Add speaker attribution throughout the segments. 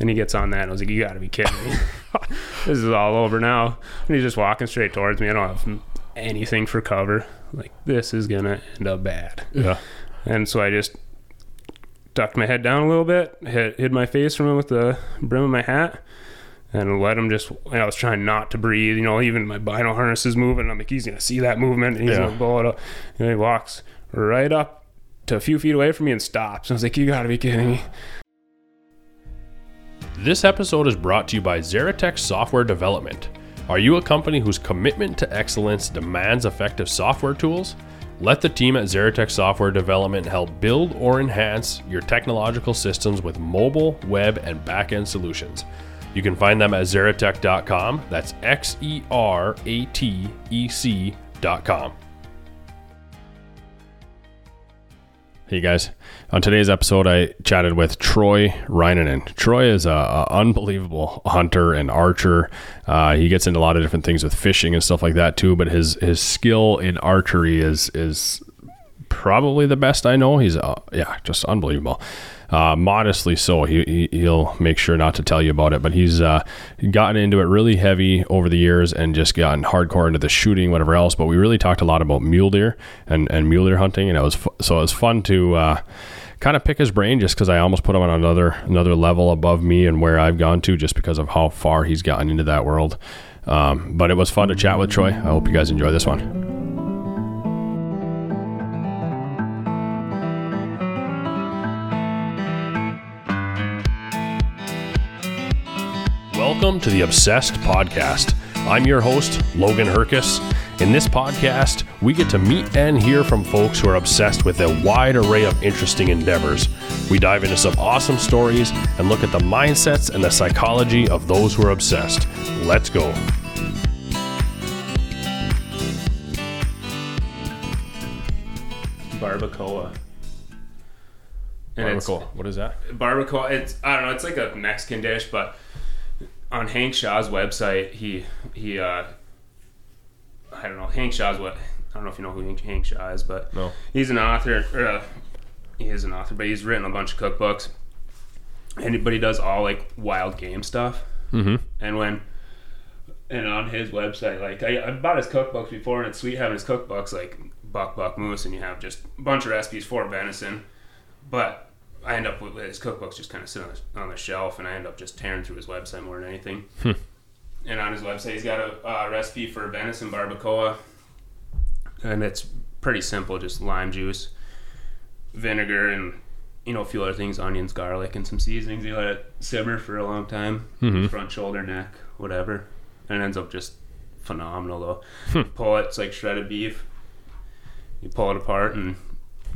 Speaker 1: And he gets on that and I was like, You gotta be kidding me. this is all over now. And he's just walking straight towards me. I don't have anything for cover. Like, this is gonna end up bad.
Speaker 2: Yeah.
Speaker 1: And so I just ducked my head down a little bit, hid, hid my face from him with the brim of my hat, and let him just. I was trying not to breathe. You know, even my bino harness is moving. I'm like, he's gonna see that movement, and he's
Speaker 2: Yeah.
Speaker 1: gonna blow it up. And he walks right up to a few feet away from me and stops. And I was like, you gotta be kidding me.
Speaker 2: This episode is brought to you by Xeratec Software Development. Are you a company whose commitment to excellence demands effective software tools? Let the team at Xeratec Software Development help build or enhance your technological systems with mobile, web, and back-end solutions. You can find them at xeratec.com. That's X E R A T E C.com. Hey guys, on today's episode, I chatted with Troy Ryynanen. Troy is a, a unbelievable hunter and archer. Uh, he gets into a lot of different things with fishing and stuff like that too. But his his skill in archery is is probably the best I know. He's uh, yeah, just unbelievable. Uh, modestly so. He, he he'll make sure not to tell you about it, but he's uh, gotten into it really heavy over the years and just gotten hardcore into the shooting, whatever else. But we really talked a lot about mule deer and and mule deer hunting, and it was fu- so it was fun to. Uh, kind of pick his brain just because I almost put him on another another level above me and where I've gone to just because of how far he's gotten into that world. Um, but it was fun to chat with Troy. I hope you guys enjoy this one. Welcome to the Obsessed Podcast. I'm your host, Logan Herkus. In this podcast, we get to meet and hear from folks who are obsessed with a wide array of interesting endeavors. We dive into some awesome stories and look at the mindsets and the psychology of those who are obsessed. Let's go.
Speaker 1: Barbacoa. And it's-
Speaker 2: What is that?
Speaker 1: barbacoa it's i don't know it's like a mexican dish but on hank shaw's website he he uh i don't know hank shaw's what i don't know if you know who hank, hank shaw is but
Speaker 2: No.
Speaker 1: he's an author or uh, he is an author but he's written a bunch of cookbooks and he does all like wild game stuff
Speaker 2: Mm-hmm.
Speaker 1: and when and on his website like I, i've bought his cookbooks before and it's sweet having his cookbooks like buck buck moose and you have just a bunch of recipes for venison but I end up with his cookbooks just kind of sitting on the, on the shelf, and I end up just tearing through his website more than anything. And on his website, he's got a uh, recipe for venison barbacoa, and it's pretty simple: just lime juice, vinegar, and you know a few other things, onions, garlic, and some seasonings. You let it simmer for a long time,
Speaker 2: Mhm.
Speaker 1: front, shoulder, neck, whatever, and it ends up just phenomenal. Though, pull it; it's like shredded beef. You pull it apart and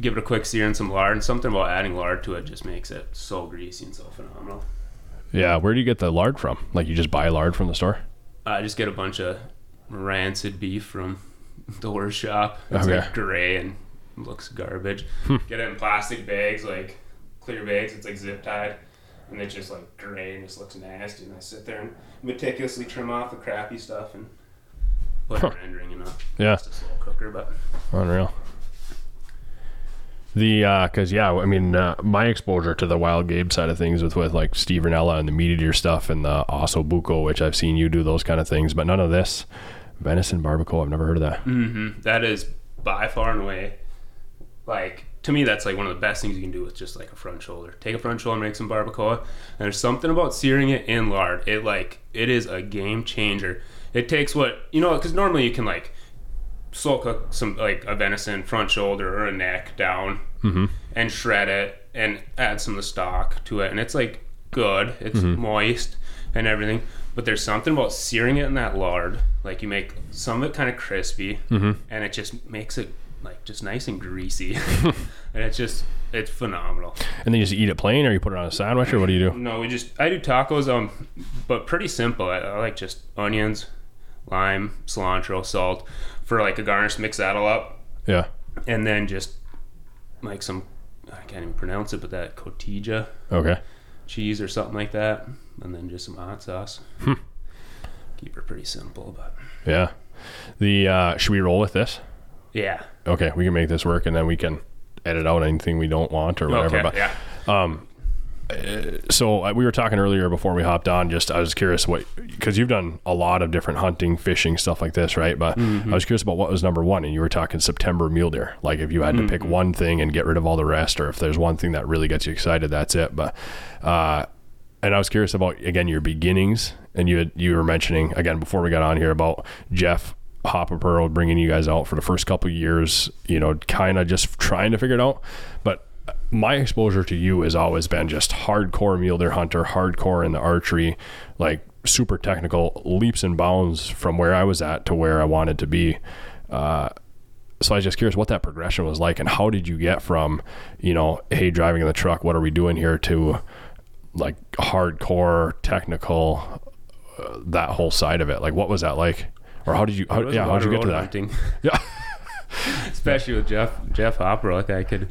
Speaker 1: give it a quick sear in some lard, and something about adding lard to it just makes it so greasy and so phenomenal.
Speaker 2: Yeah, where do you get the lard from? Like you just buy lard from the store?
Speaker 1: I just get a bunch of rancid beef from the worst shop. It's
Speaker 2: Okay.
Speaker 1: like gray and looks garbage. Hmm. Get it in plastic bags, like clear bags. It's like zip tied, and it's just like gray and just looks nasty. And I sit there and meticulously trim off the crappy stuff and put
Speaker 2: Huh.
Speaker 1: rendering in a
Speaker 2: Yeah.
Speaker 1: just a slow cooker. But
Speaker 2: Unreal. The because yeah, I mean uh, my exposure to the wild game side of things with with like Steve Rinella and the meat eater stuff and the osso buco, which I've seen you do those kind of things, but none of this venison barbacoa. I've never heard of that.
Speaker 1: hmm That is by far and away, like to me, that's like one of the best things you can do with just like a front shoulder. Take a front shoulder, make some barbacoa, and there's something about searing it in lard. It like it is a game changer. It takes what you know, because normally you can like slow cook some like a venison front shoulder or a neck down
Speaker 2: Mm-hmm.
Speaker 1: and shred it and add some of the stock to it, and it's like good. It's moist and everything. But there's something about searing it in that lard, like you make some of it kind of crispy,
Speaker 2: Mm-hmm.
Speaker 1: and it just makes it like just nice and greasy, and it's just it's phenomenal.
Speaker 2: And then you just eat it plain, or you put it on a sandwich, or what do you do?
Speaker 1: No, we just I do tacos, um, but pretty simple. I, I like just onions, lime, cilantro, salt for like a garnish. Mix that all up,
Speaker 2: Yeah.
Speaker 1: and then just like some I can't even pronounce it, but that cotija
Speaker 2: Okay.
Speaker 1: cheese or something like that, and then just some hot sauce.
Speaker 2: Hmm.
Speaker 1: Keep it pretty simple, but
Speaker 2: Yeah. The uh, should we roll with this?
Speaker 1: yeah.
Speaker 2: Okay, we can make this work, and then we can edit out anything we don't want or whatever.
Speaker 1: Okay,
Speaker 2: but
Speaker 1: yeah.
Speaker 2: Um, so uh, we were talking earlier before we hopped on. Just I was curious what because you've done a lot of different hunting, fishing, stuff like this, right? But I was curious about what was number one, and you were talking September mule deer. Like if you had to pick one thing and get rid of all the rest, or if there's one thing that really gets you excited, that's it. But uh, and I was curious about again your beginnings, and you had, you were mentioning again before we got on here about Jeff Hopper Pearl bringing you guys out for the first couple of years. You know, kind of just trying to figure it out, but my exposure to you has always been just hardcore mule deer hunter, hardcore in the archery, like super technical leaps and bounds from where I was at to where I wanted to be. Uh, so I was just curious what that progression was like, and how did you get from, you know, hey, driving in the truck, what are we doing here, to like hardcore technical, uh, that whole side of it. Like, what was that like, or how did you? How, yeah, how did you get to that?
Speaker 1: hunting.
Speaker 2: Yeah,
Speaker 1: especially with Jeff Jeff Hopper. Like I could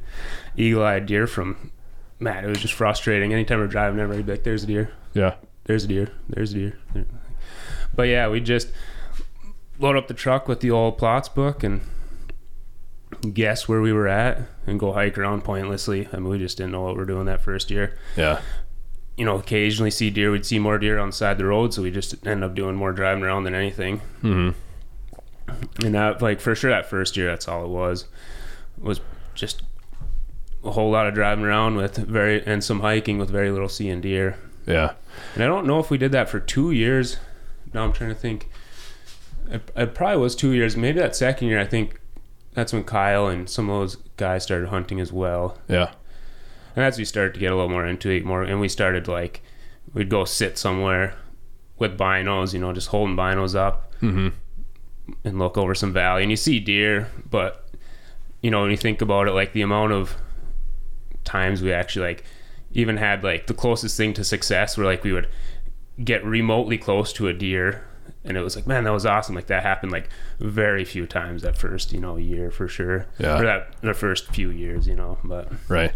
Speaker 1: eagle eye deer from man. It was just frustrating. Anytime we're driving, ever, he'd be like, "There's a deer.
Speaker 2: yeah,
Speaker 1: There's a deer. There's a deer." But yeah, we just load up the truck with the old plat book and guess where we were at and go hike around pointlessly. I mean, we just didn't know what we were doing that first year.
Speaker 2: yeah,
Speaker 1: You know, occasionally see deer. We'd see more deer on the side of the road, so we just end up doing more driving around than anything.
Speaker 2: hmm
Speaker 1: And that, like, for sure, that first year, that's all it was. Was just a whole lot of driving around with very and some hiking with very little seeing deer.
Speaker 2: yeah,
Speaker 1: And I don't know if we did that for two years. Now I'm trying to think. It, it probably was two years. Maybe that second year, I think that's when Kyle and some of those guys started hunting as well.
Speaker 2: yeah,
Speaker 1: And as we started to get a little more into it, more, and we started like, we'd go sit somewhere with binos, you know, just holding binos up
Speaker 2: hmm
Speaker 1: and look over some valley and you see deer but you know when you think about it like the amount of times we actually like even had like the closest thing to success where like we would get remotely close to a deer and it was like man that was awesome like that happened like very few times that first you know year for sure
Speaker 2: Yeah.
Speaker 1: or that the first few years you know but
Speaker 2: right.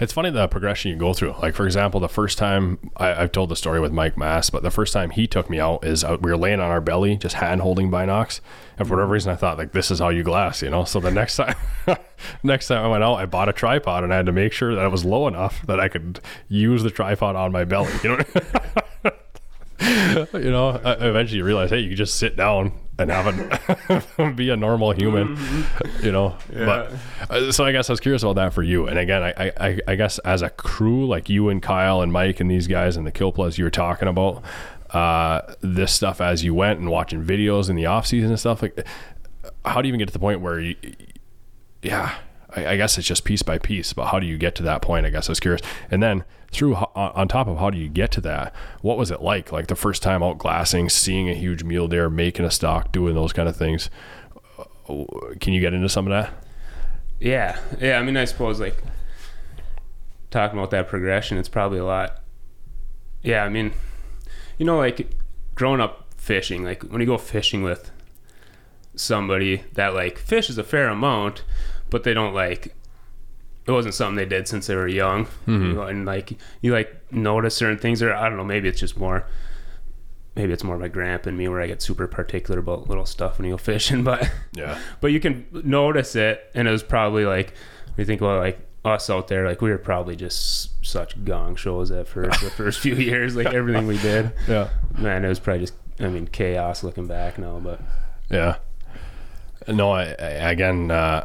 Speaker 2: It's funny the progression you go through. Like for example, the first time I, I've told the story with Mike Mass, but the first time he took me out is uh, we were laying on our belly, just hand holding binocs, and for whatever reason I thought like this is how you glass, you know. So the next time, next time I went out, I bought a tripod and I had to make sure that it was low enough that I could use the tripod on my belly. You know. you know, uh, eventually you realize, hey, you can just sit down and have a be a normal human, you know. But uh, so I guess I was curious about that for you. And again, I, I, I guess as a crew, like you and Kyle and Mike and these guys and the kill plus you were talking about, uh, this stuff as you went and watching videos in the off season and stuff like. How do you even get to the point where you, yeah, I, I guess it's just piece by piece. But how do you get to that point? I guess I was curious. And then through on top of how do you get to that? What was it like? Like the first time out glassing, seeing a huge mule deer, making a stock, doing those kind of things. Uh, Can you get into some of that?
Speaker 1: Yeah, yeah. I mean, I suppose like talking about that progression, it's probably a lot. Yeah, I mean, you know, like growing up fishing, like when you go fishing with somebody that like fishes a fair amount, but they don't like. It wasn't something they did since they were young, you know, and like you like notice certain things, or I don't know, maybe it's just more. Maybe it's more my grandpa and me where I get super particular about little stuff when you go fishing, but
Speaker 2: Yeah.
Speaker 1: but you can notice it and it was probably like you think about like us out there like we were probably just such gong shows at first the first few years like everything we did
Speaker 2: Yeah.
Speaker 1: man it was probably just i mean chaos looking back now but
Speaker 2: Yeah. No, I, I again, uh,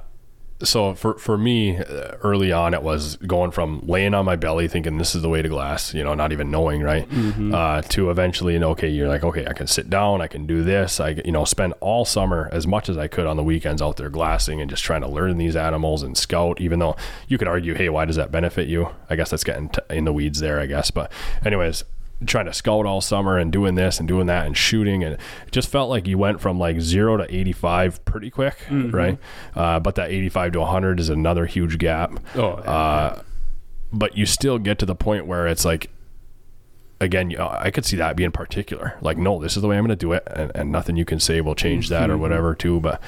Speaker 2: so for for me, uh, early on, it was going from laying on my belly, thinking this is the way to glass, you know, not even knowing, right, uh, to eventually, you know, okay, you're like, okay, I can sit down, I can do this, I, you know, spend all summer as much as I could on the weekends out there glassing and just trying to learn these animals and scout. Even though you could argue, hey, why does that benefit you? I guess that's getting t- in the weeds there, I guess. But anyways, trying to scout all summer and doing this and doing that and shooting. And it just felt like you went from like zero to 85 pretty quick right? Uh, but that 85 to 100 is another huge gap.
Speaker 1: Oh
Speaker 2: uh, but you still get to the point where it's like again you- i could see that being particular. Like no this is the way i'm going to do it and, and nothing you can say will change that or whatever too but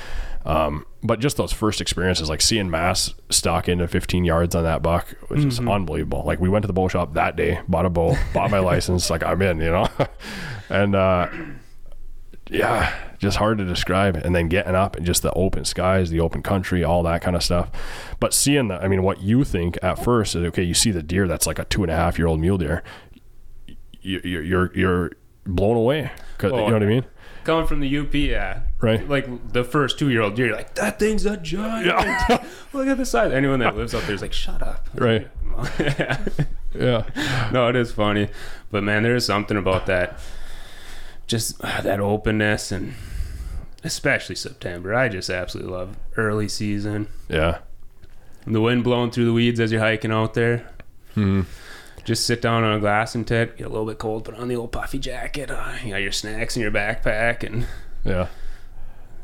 Speaker 2: um, but just those first experiences like seeing mass stock into 15 yards on that buck was just unbelievable like we went to the bow shop that day bought a bow bought my license like i'm in you know and uh, yeah just hard to describe. And then getting up and just the open skies, the open country, all that kind of stuff. But seeing the, I mean, what you think at first is okay. You see the deer that's like a two and a half year old mule deer. You, you're you're you're blown away. 'Cause-
Speaker 1: Oh,
Speaker 2: you know what I mean?
Speaker 1: Coming from the UP, yeah.
Speaker 2: Right.
Speaker 1: Like the first two year you're like, that thing's a giant.
Speaker 2: Yeah.
Speaker 1: Look at the size. Anyone that lives up there is like, shut up.
Speaker 2: Right.
Speaker 1: yeah.
Speaker 2: Yeah.
Speaker 1: no, it is funny, but man, there is something about that, just uh, that openness, and especially September. I just absolutely love early season.
Speaker 2: Yeah.
Speaker 1: The wind blowing through the weeds as you're hiking out there.
Speaker 2: hmm
Speaker 1: Just sit down on a glass and tit, get a little bit cold, put on the old puffy jacket. Uh, you got your snacks in your backpack, and
Speaker 2: Yeah.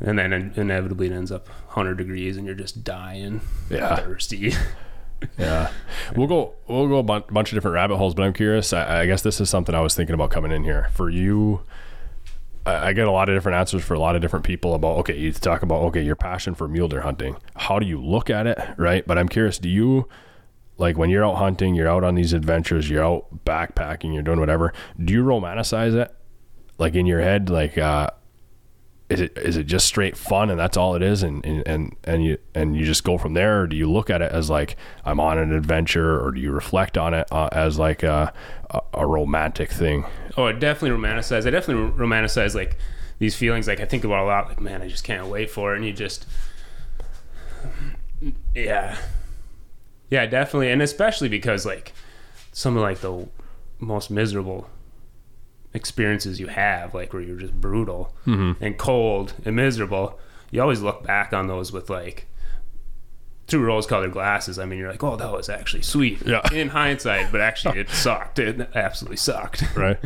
Speaker 1: and then in- inevitably it ends up 100 degrees, and you're just dying,
Speaker 2: Yeah.
Speaker 1: thirsty.
Speaker 2: Yeah, we'll go we'll go a bun- bunch of different rabbit holes, but I'm curious. I, I guess this is something I was thinking about coming in here for you. I get a lot of different answers for a lot of different people about okay, you talk about okay, your passion for mule deer hunting. How do you look at it, right? But I'm curious, do you like when you're out hunting, you're out on these adventures, you're out backpacking, you're doing whatever. Do you romanticize it, like in your head, like? uh is it is it just straight fun and that's all it is and, and and you and you just go from there or do you look at it as like I'm on an adventure or do you reflect on it uh, as like a, a, a romantic thing
Speaker 1: Oh, I definitely romanticize. I definitely romanticize like these feelings. Like I think about a lot. Like man, I just can't wait for it. And you just, yeah, yeah, definitely. And especially because like some of like the most miserable experiences you have, like where you're just brutal mm-hmm. and cold and miserable. You always look back on those with like through rose-colored glasses. I mean, you're like, oh, that was actually sweet.
Speaker 2: Yeah.
Speaker 1: In hindsight, but actually, it sucked. It absolutely sucked.
Speaker 2: right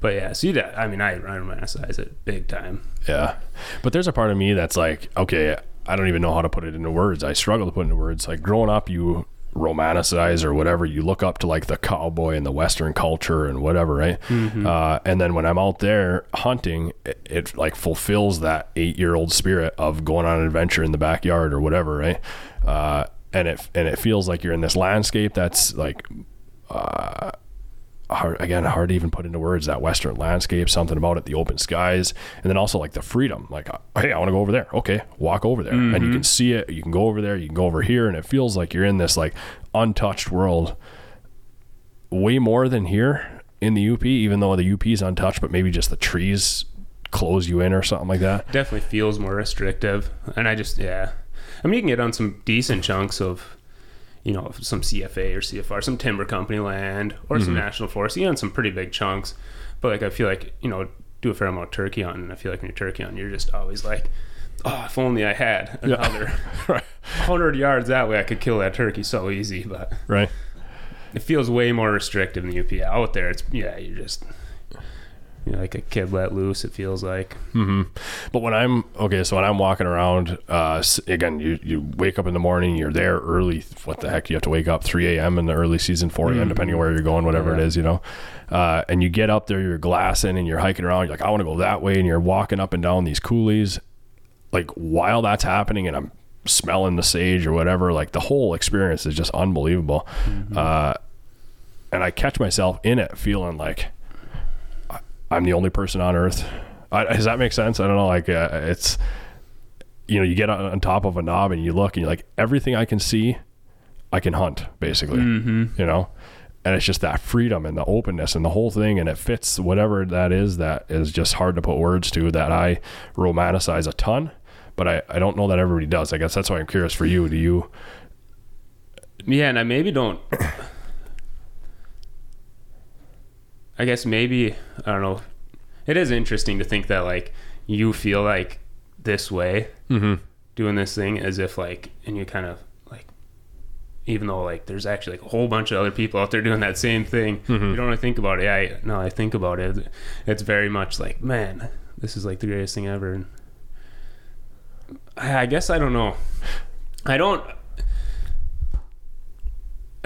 Speaker 1: But yeah, see that? I mean, I, I romanticize it big time.
Speaker 2: yeah but there's a part of me that's like okay I don't even know how to put it into words I struggle to put into words like growing up you romanticize or whatever you look up to like the cowboy and the western culture and whatever right? Uh, and then when i'm out there hunting it, it like fulfills that eight year old spirit of going on an adventure in the backyard or whatever right? Uh, and it and it feels like you're in this landscape that's like uh, hard again hard to even put into words that western landscape something about it the open skies and then also like the freedom. Like uh, hey i want to go over there. Okay walk over there. And you can see it. You can go over there. You can go over here and it feels like you're in this like untouched world way more than here in the up even though the up is untouched but maybe just the trees close you in or something like that.
Speaker 1: Definitely feels more restrictive. And I just, yeah. I mean, you can get on some decent chunks of, you know, some CFA or CFR, some timber company land or some mm-hmm. national forest. You on some pretty big chunks. But like, I feel like, you know, do a fair amount of turkey hunting. And I feel like when you're turkey hunting, you're just always like, oh, if only I had another
Speaker 2: right
Speaker 1: 100 yards that way, I could kill that turkey so easy. But
Speaker 2: right
Speaker 1: it feels way more restrictive in the UP. Out there, it's yeah, you're just you're like a kid let loose. It feels like
Speaker 2: hmm But when I'm okay, so when I'm walking around, uh, again, you you wake up in the morning, you're there early. What the heck? You have to wake up 3 a.m. in the early season, 4 a.m. depending on where you're going, whatever it
Speaker 1: Yeah.
Speaker 2: is, you know. Uh, and you get up there, you're glassing, and you're hiking around. You're like, I want to go that way, and you're walking up and down these coulees. Like while that's happening, and I'm smelling the sage or whatever, like the whole experience is just unbelievable. Uh, and I catch myself in it, feeling like I'm the only person on earth. I, does that make sense? I don't know. Like uh, it's, you know, you get on, on top of a knob and you look and you're like, everything I can see, I can hunt basically, you know? And it's just that freedom and the openness and the whole thing. And it fits whatever that is that is just hard to put words to that I romanticize a ton, but I, I don't know that everybody does. I guess that's why I'm curious for you. Do you,
Speaker 1: Yeah, and I maybe don't. I guess maybe I don't know. It is interesting to think that like you feel like this way mm-hmm. doing this thing as if like, and you kind of like, even though like there's actually like a whole bunch of other people out there doing that same thing, mm-hmm. you don't really think about it. Yeah, I, no, I think about it. It's very much like, man, this is like the greatest thing ever. And I, I guess I don't know. I don't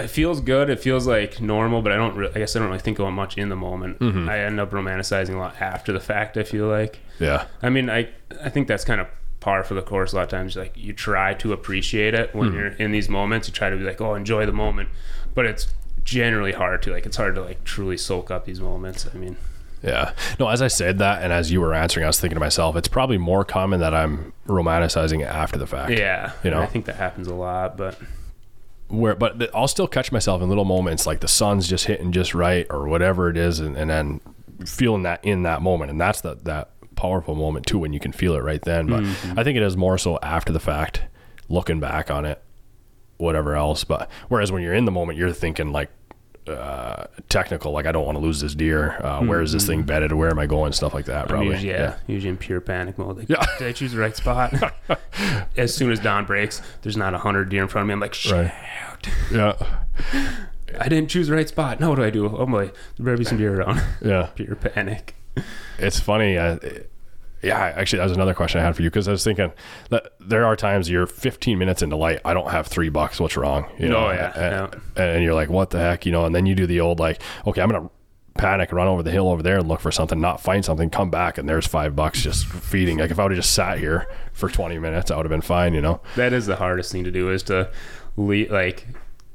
Speaker 1: it feels good. It feels like normal, but I don't. Re- I guess I don't really think about much in the moment. Mm-hmm. I end up romanticizing a lot after the fact. I feel like.
Speaker 2: yeah,
Speaker 1: I mean, I I think that's kind of par for the course. A lot of times, like you try to appreciate it when mm-hmm. you're in these moments. You try to be like, oh, enjoy the moment, but it's generally hard to like. It's hard to like truly soak up these moments. I mean,
Speaker 2: Yeah. No, as I said that, and as you were answering, I was thinking to myself, it's probably more common that I'm romanticizing it after the fact.
Speaker 1: Yeah,
Speaker 2: You know?
Speaker 1: I think that happens a lot, but
Speaker 2: Where, but I'll still catch myself in little moments, like the sun's just hitting just right, or whatever it is, and, and then feeling that in that moment, and that's the that powerful moment too when you can feel it right then. But mm-hmm. I think it is more so after the fact, looking back on it, whatever else. But whereas when you're in the moment, you're thinking like uh, technical, like I don't want to lose this deer. Uh, Where is this thing bedded? Where am I going? Stuff like that. Probably.
Speaker 1: usually, yeah, usually in pure panic mode. Like,
Speaker 2: Yeah.
Speaker 1: did I choose the right spot? as soon as dawn breaks, there's not a hundred deer in front of me. I'm like, shit.
Speaker 2: Right. Yeah.
Speaker 1: I didn't choose the right spot. Now what do I do? Oh boy, there better be some deer around.
Speaker 2: Yeah.
Speaker 1: pure panic.
Speaker 2: It's funny. Uh, yeah, actually, that was another question I had for you because I was thinking that there are times you're 15 minutes into light. I don't have three bucks. What's wrong? You know,
Speaker 1: Oh, yeah,
Speaker 2: and, and you're like, what the heck? You know, and then you do the old like, okay, I'm gonna panic and run over the hill over there and look for something, not find something, come back and there's five bucks just feeding. Like if I would have just sat here for 20 minutes, I would have been fine. You know?
Speaker 1: That is the hardest thing to do is to le like.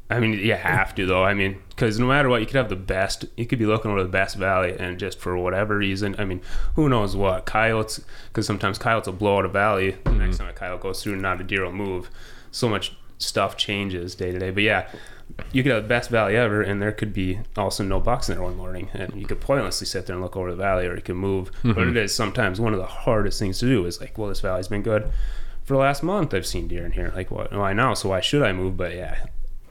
Speaker 1: I mean, you have to though. I mean, because no matter what, you could have the best. You could be looking over the best valley, and just for whatever reason, I mean, who knows what coyotes? Because sometimes coyotes will blow out a valley. The next mm-hmm. time a coyote goes through, not a deer will move. So much stuff changes day to day. But yeah, you could have the best valley ever, and there could be also no bucks in there one morning, and you could pointlessly sit there and look over the valley, or you could move. But mm-hmm. it is sometimes one of the hardest things to do. Is like, well, this valley's been good for the last month. I've seen deer in here. Like, what? Why now? So why should I move? But yeah.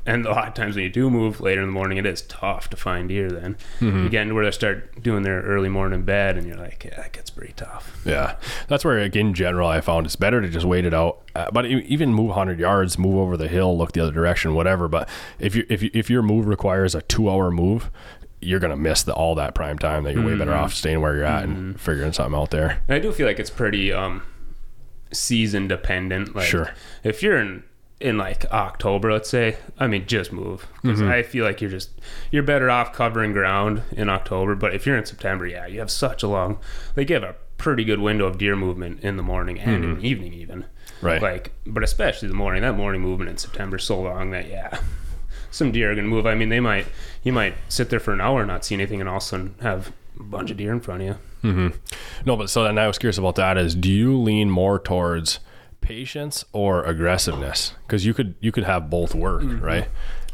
Speaker 1: And a lot of times when you do move later in the morning, it is tough to find deer. Then you get into where they start doing their early morning bed, and you're like, yeah, it gets pretty tough.
Speaker 2: Yeah, that's where, like, in general, I found it's better to just wait it out. Uh, but even move 100 yards, move over the hill, look the other direction, whatever. But if you if you, if your move requires a two hour move, you're gonna miss the, all that prime time. That you're way better off staying where you're at and figuring something out there.
Speaker 1: And I do feel like it's pretty um, season dependent. Like,
Speaker 2: Sure.
Speaker 1: If you're in in like October, let's say, I mean, just move because I feel like you're just you're better off covering ground in October. But if you're in September, yeah, you have such a long like you have a pretty good window of deer movement in the morning and in the evening even.
Speaker 2: Right.
Speaker 1: Like, but especially the morning. That morning movement in September is so long that yeah. Some deer are gonna move. I mean, they might you might sit there for an hour and not see anything, and all of a sudden have a bunch of deer in front of you. Mm-hmm.
Speaker 2: No, but so then I was curious about that. Is do you lean more towards patience or aggressiveness? Because you could you could have both work, mm-hmm. right?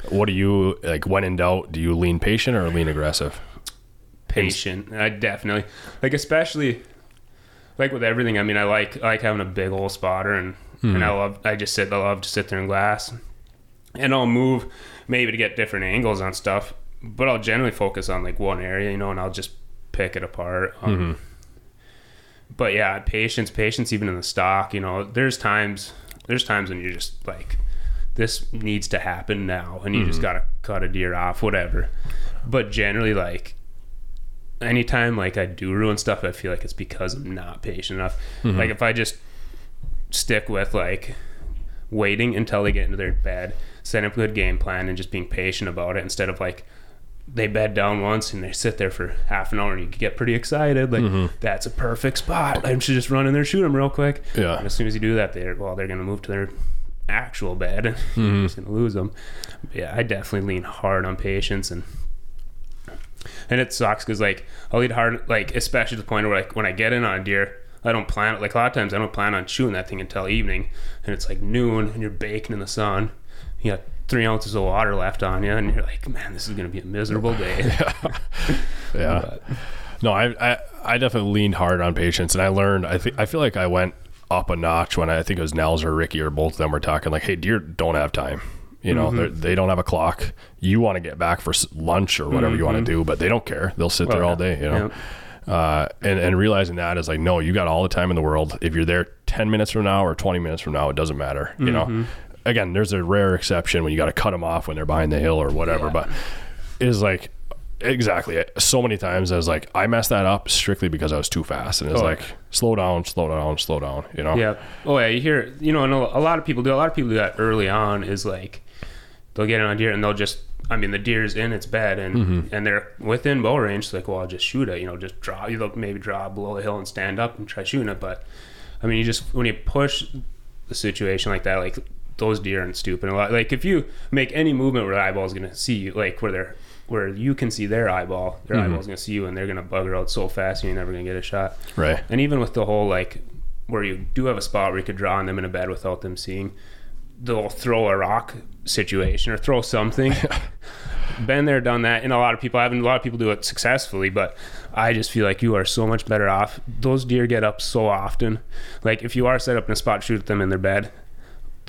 Speaker 2: What do you like when in doubt? Do you lean patient or lean aggressive?
Speaker 1: patient. I definitely like, especially like with everything. I mean, I like I like having a big old spotter, and and hmm. I love I just sit I love to sit there in glass, and I'll move maybe to get different angles on stuff, but I'll generally focus on like one area, you know, and I'll just pick it apart. Um, mm-hmm. But yeah, patience, patience, even in the stock. You know, there's times there's times when you're just like. This needs to happen now, and you just mm-hmm. gotta cut a deer off, whatever. But generally, like anytime like I do ruin stuff, I feel like it's because I'm not patient enough. Mm-hmm. Like if I just stick with like waiting until they get into their bed, set up a good game plan, and just being patient about it instead of like they bed down once and they sit there for half an hour and you get pretty excited like mm-hmm. that's a perfect spot. I should just run in there shoot them real quick.
Speaker 2: Yeah.
Speaker 1: And as soon as you do that, they're well, they're gonna move to their actual bed and you're mm-hmm. just gonna lose them. But yeah, I definitely lean hard on patience and and it sucks because like I'll lead hard, like especially to the point where like when I get in on a deer, I don't plan like a lot of times I don't plan on shooting that thing until evening, and it's like noon and you're baking in the sun. You got three ounces of water left on you, and you're like, man, this is gonna be a miserable day.
Speaker 2: Yeah.
Speaker 1: But-
Speaker 2: No, I, I I definitely leaned hard on patience, and I learned. I think I feel like I went up a notch when I, I think it was Nels or Ricky or both of them were talking like, "Hey, deer don't have time. You know, mm-hmm. they're they don't have a clock. You want to get back for lunch or whatever you want to mm-hmm. do, but they don't care. They'll sit there
Speaker 1: Oh,
Speaker 2: all day. You know." Uh, and, and realizing that is like, no, you got all the time in the world. If you're there 10 minutes from now or 20 minutes from now, it doesn't matter. You know, mm-hmm. Again, there's a rare exception when you got to cut them off when they're behind the hill or whatever,
Speaker 1: Yeah.
Speaker 2: but is like, exactly. So many times I was like, I messed that up strictly because I was too fast. And it's
Speaker 1: Oh.
Speaker 2: like, slow down, slow down, slow down, you know?
Speaker 1: Yeah. Oh yeah, you hear you know, and a lot of people do. A lot of people do that early on. Is like they'll get in on a deer and they'll just. I mean, the deer's in its bed and mm-hmm. and they're within bow range. So like, well, I'll just shoot it. You know, just draw. You will maybe draw below the hill and stand up and try shooting it. But I mean, you just when you push the situation like that, like those deer aren't stupid. A lot like if you make any movement where the eyeball's gonna see you, like where they're where you can see their eyeball, their
Speaker 2: Mhm.
Speaker 1: eyeball's gonna see you, and they're gonna bugger out so fast you're never gonna get a shot.
Speaker 2: Right.
Speaker 1: And even with the whole like where you do have a spot where you could draw on them in a bed without them seeing, they'll throw a rock situation or throw something. Been there, done that, and a lot of people haven't. A lot of people do it successfully, but I just feel like you are so much better off. Those deer get up so often. Like if you are set up in a spot, shoot them in their bed.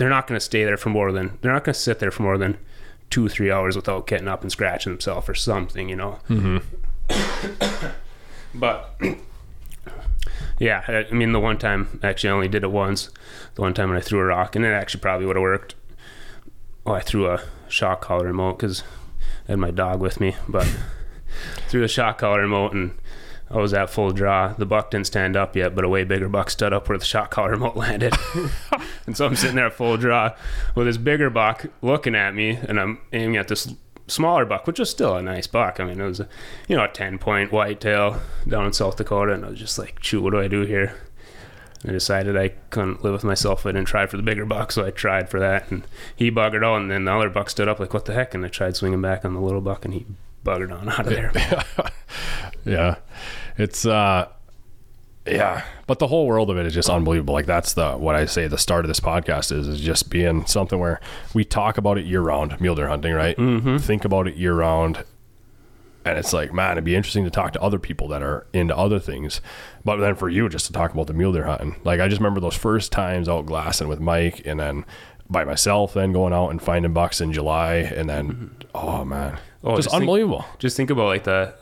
Speaker 1: They're not going to stay there for more than. They're not going to sit there for more than two, three hours without getting up and scratching themselves or something. You know. Mm-hmm. but yeah, I- mean, the one time actually I only did it once. The one time when I threw a rock, and it actually probably would have worked. Oh, I threw a shock collar remote because I had my dog with me, but threw the shock collar remote and I was at full draw. The buck didn't stand up yet, but a way bigger buck stood up where the shot collar remote landed. and so I'm sitting there at full draw with this bigger buck looking at me, and I'm aiming at this smaller buck, which was still a nice buck. I mean, it was, a, you know, a 10 point whitetail down in South Dakota, and I was just like, shoot, what do I do here? I decided I couldn't live with myself I didn't try for the bigger buck, so I tried for that, and he buggered out, and then the other buck stood up like, what the heck? And I tried swinging back on the little buck, and he buggered on out of there.
Speaker 2: Yeah. It's uh yeah, but the whole world of it is just unbelievable. Like that's the what I say the start of this podcast is is just being something where we talk about it year round, mule deer hunting, right? Mm-hmm. Think about it year round, and it's like, man, it'd be interesting to talk to other people that are into other things. But then for you, just to talk about the mule deer hunting, like I just remember those first times out glassing with Mike, and then by myself, then going out and finding bucks in July, and then oh man,
Speaker 1: Oh,
Speaker 2: just
Speaker 1: just think-
Speaker 2: unbelievable.
Speaker 1: Just think about like the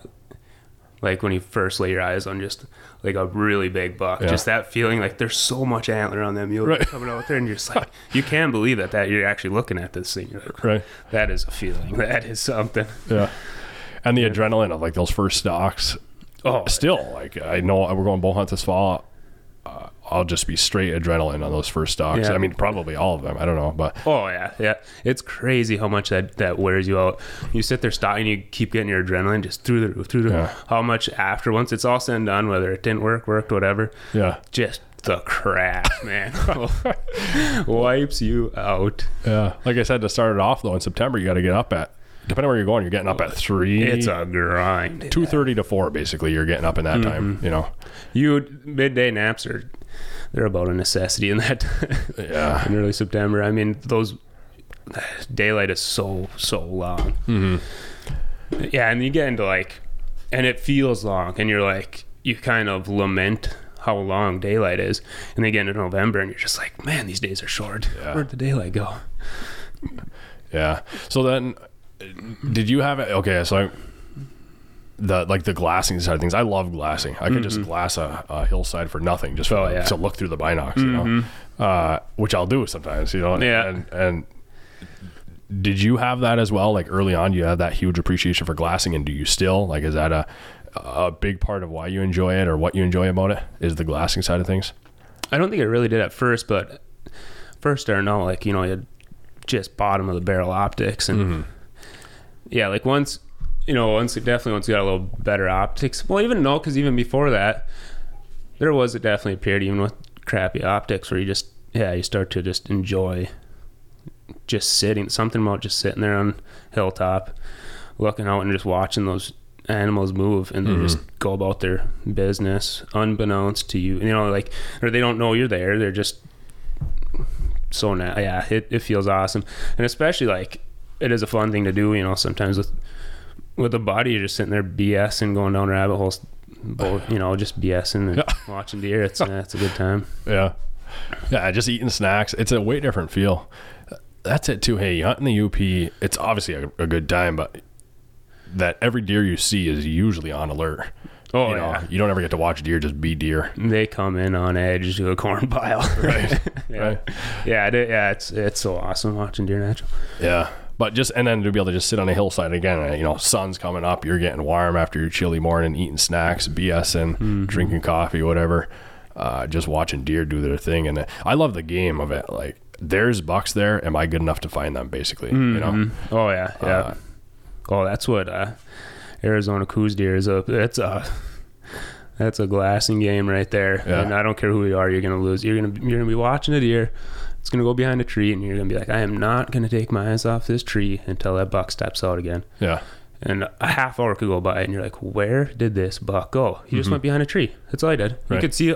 Speaker 1: like when you first lay your eyes on just like a really big buck,
Speaker 2: Yeah.
Speaker 1: just that feeling like there's so much antler on them mule
Speaker 2: Right.
Speaker 1: coming out there, and you're just like you can't believe that that you're actually looking at this thing. You're like,
Speaker 2: right?
Speaker 1: that is a feeling. That is something.
Speaker 2: Yeah. And the adrenaline of like those first stocks.
Speaker 1: Oh,
Speaker 2: Still, like I know we're going bow hunt this fall. Uh, I'll just be straight adrenaline on those first stocks.
Speaker 1: Yeah.
Speaker 2: I mean, probably all of them. I don't know, but
Speaker 1: Oh yeah, yeah. It's crazy how much that that wears you out. You sit there stopping, you keep getting your adrenaline just through the roof, through the
Speaker 2: Yeah.
Speaker 1: how much after once it's all said and done, whether it didn't work, worked, whatever,
Speaker 2: yeah,
Speaker 1: just the crash, man, wipes you out.
Speaker 2: yeah. Like I said, to start it off though, in September, you got to get up at depending on where you're going. You're getting up at three.
Speaker 1: It's a grind.
Speaker 2: two thirty to four, basically. You're getting up in that time.
Speaker 1: Mm-hmm.
Speaker 2: You know.
Speaker 1: You midday naps are they're about a necessity in that
Speaker 2: Yeah.
Speaker 1: in early September. I mean, those daylight is so so long.
Speaker 2: Mm-hmm.
Speaker 1: Yeah, and you get into like, and it feels long, and you're like, you kind of lament how long daylight is, and then get into November, and you're just like, man, these days are short.
Speaker 2: Yeah.
Speaker 1: Where'd the daylight go?
Speaker 2: Yeah. So then, did you have it? Okay, so I, the like the glassing side of things. I love glassing. I could just glass a, a hillside for nothing, just for
Speaker 1: Mm-hmm. Oh, yeah. Mm-hmm.
Speaker 2: to look through the binocs, you know, uh, which I'll do sometimes, you know.
Speaker 1: Yeah.
Speaker 2: And and did you have that as well? Like early on, you had that huge appreciation for glassing, and do you still like? Is that a a big part of why you enjoy it, or what you enjoy about it? Is the glassing side of things?
Speaker 1: I don't think I really did at first, but first starting out, like you know, you had just bottom of the barrel optics, and yeah, like once you know, once definitely once you got a little better optics. Well, even no, because even before that, there was a definitely a period even with crappy optics where you just yeah, you start to just enjoy just sitting. Something about just sitting there on hilltop, looking out and just watching those animals move and they just mm-hmm. go about their business unbeknownst to you and, you know like or they don't know you're there they're just so na- yeah it, it feels awesome and especially like it is a fun thing to do you know sometimes with with a body you're just sitting there BSing going down rabbit holes both you know just BSing and watching deer it's yeah, it's a good time
Speaker 2: Yeah. Yeah, just eating snacks. It's a way different feel. That's it too. Hey, hunting the UP, it's obviously a, a good time, but that every deer you see is usually on alert.
Speaker 1: oh
Speaker 2: you know,
Speaker 1: yeah
Speaker 2: you don't ever get to watch deer just be deer.
Speaker 1: they come in on edge to a corn pile
Speaker 2: Right.
Speaker 1: yeah
Speaker 2: Right.
Speaker 1: yeah it, yeah it's it's so awesome watching deer natural
Speaker 2: Yeah. But just and then to be able to just sit on a hillside again, uh, you know, sun's coming up, you're getting warm after your chilly morning, eating snacks, BSing, drinking coffee, whatever. Uh, just watching deer do their thing, and uh, I love the game of it. Like, there's bucks there. Am I good enough to find them? Basically, you know.
Speaker 1: Mhm. Oh yeah, yeah.
Speaker 2: Uh,
Speaker 1: oh, that's what uh, Arizona Coues deer is. A that's a that's a glassing game right there.
Speaker 2: Yeah.
Speaker 1: And I don't care who you are, you're gonna lose. You're gonna you're gonna be watching a deer. It's gonna go behind a tree, and you're gonna be like, I am not gonna take my eyes off this tree until that buck steps out again.
Speaker 2: Yeah.
Speaker 1: And a half hour could go by, and you're like, "Where did this buck go? He just went behind a tree. That's all I did. You could see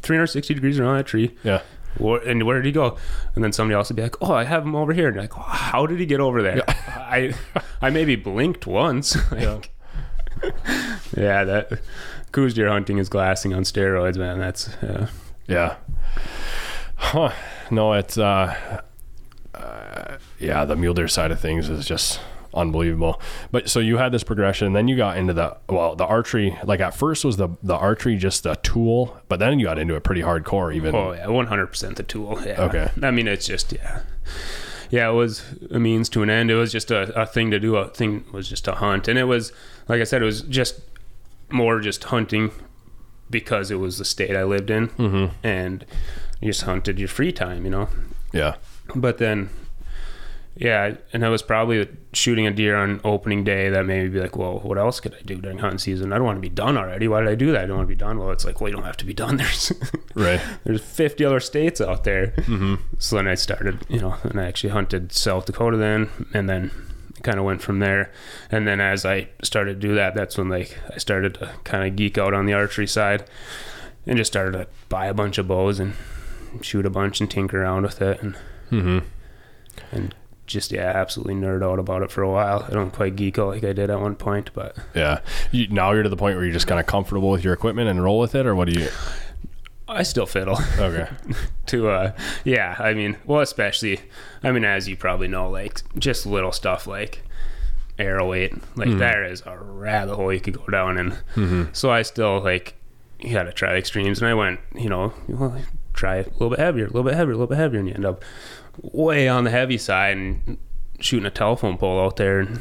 Speaker 1: 360 degrees around that tree.
Speaker 2: Yeah.
Speaker 1: Where, and where did he go? And then somebody else would be like, "Oh, I have him over here." And you're like, "How did he get over there?" I I maybe blinked once. Like, yeah, that Coues deer hunting is glassing on steroids, man. That's uh,
Speaker 2: Yeah. Huh. No, it's uh, uh yeah, the mule deer side of things is just unbelievable. But so you had this progression, then you got into the well, the archery. Like at first was the the archery just a tool, but then you got into it pretty hardcore. Even
Speaker 1: oh yeah, one hundred percent the tool. Yeah.
Speaker 2: Okay.
Speaker 1: I mean, it's just yeah, yeah. It was a means to an end. It was just a, a thing to do. A thing was just to hunt, and it was like I said, it was just more just hunting because it was the state I lived in,
Speaker 2: Mhm.
Speaker 1: and you just hunted your free time, you know.
Speaker 2: yeah,
Speaker 1: But then, yeah, and I was probably shooting a deer on opening day that made me be like, well, what else could I do during hunting season? I don't want to be done already. Why did I do that? I don't want to be done. Well, it's like, well, you don't have to be done. There's
Speaker 2: right.
Speaker 1: there's 50 other states out there.
Speaker 2: Mm-hmm.
Speaker 1: So then I started, you know, and I actually hunted South Dakota then, and then kind of went from there. And then as I started to do that, that's when like I started to kind of geek out on the archery side, and just started to buy a bunch of bows and shoot a bunch and tinker around with it, and
Speaker 2: Mm-hmm.
Speaker 1: and just yeah, absolutely nerd out about it for a while. I don't quite geek out like I did at one point, but
Speaker 2: Yeah. You, now you're to the point where you're just kind of comfortable with your equipment and roll with it, or what do you?
Speaker 1: I still fiddle.
Speaker 2: Okay.
Speaker 1: to uh yeah i mean well especially i mean as you probably know like just little stuff like arrow weight like there is a rabbit hole you could go down and
Speaker 2: Mm-hmm.
Speaker 1: so i still like you gotta try extremes and i went you know well, try a little bit heavier a little bit heavier a little bit heavier and you end up way on the heavy side and shooting a telephone pole out there and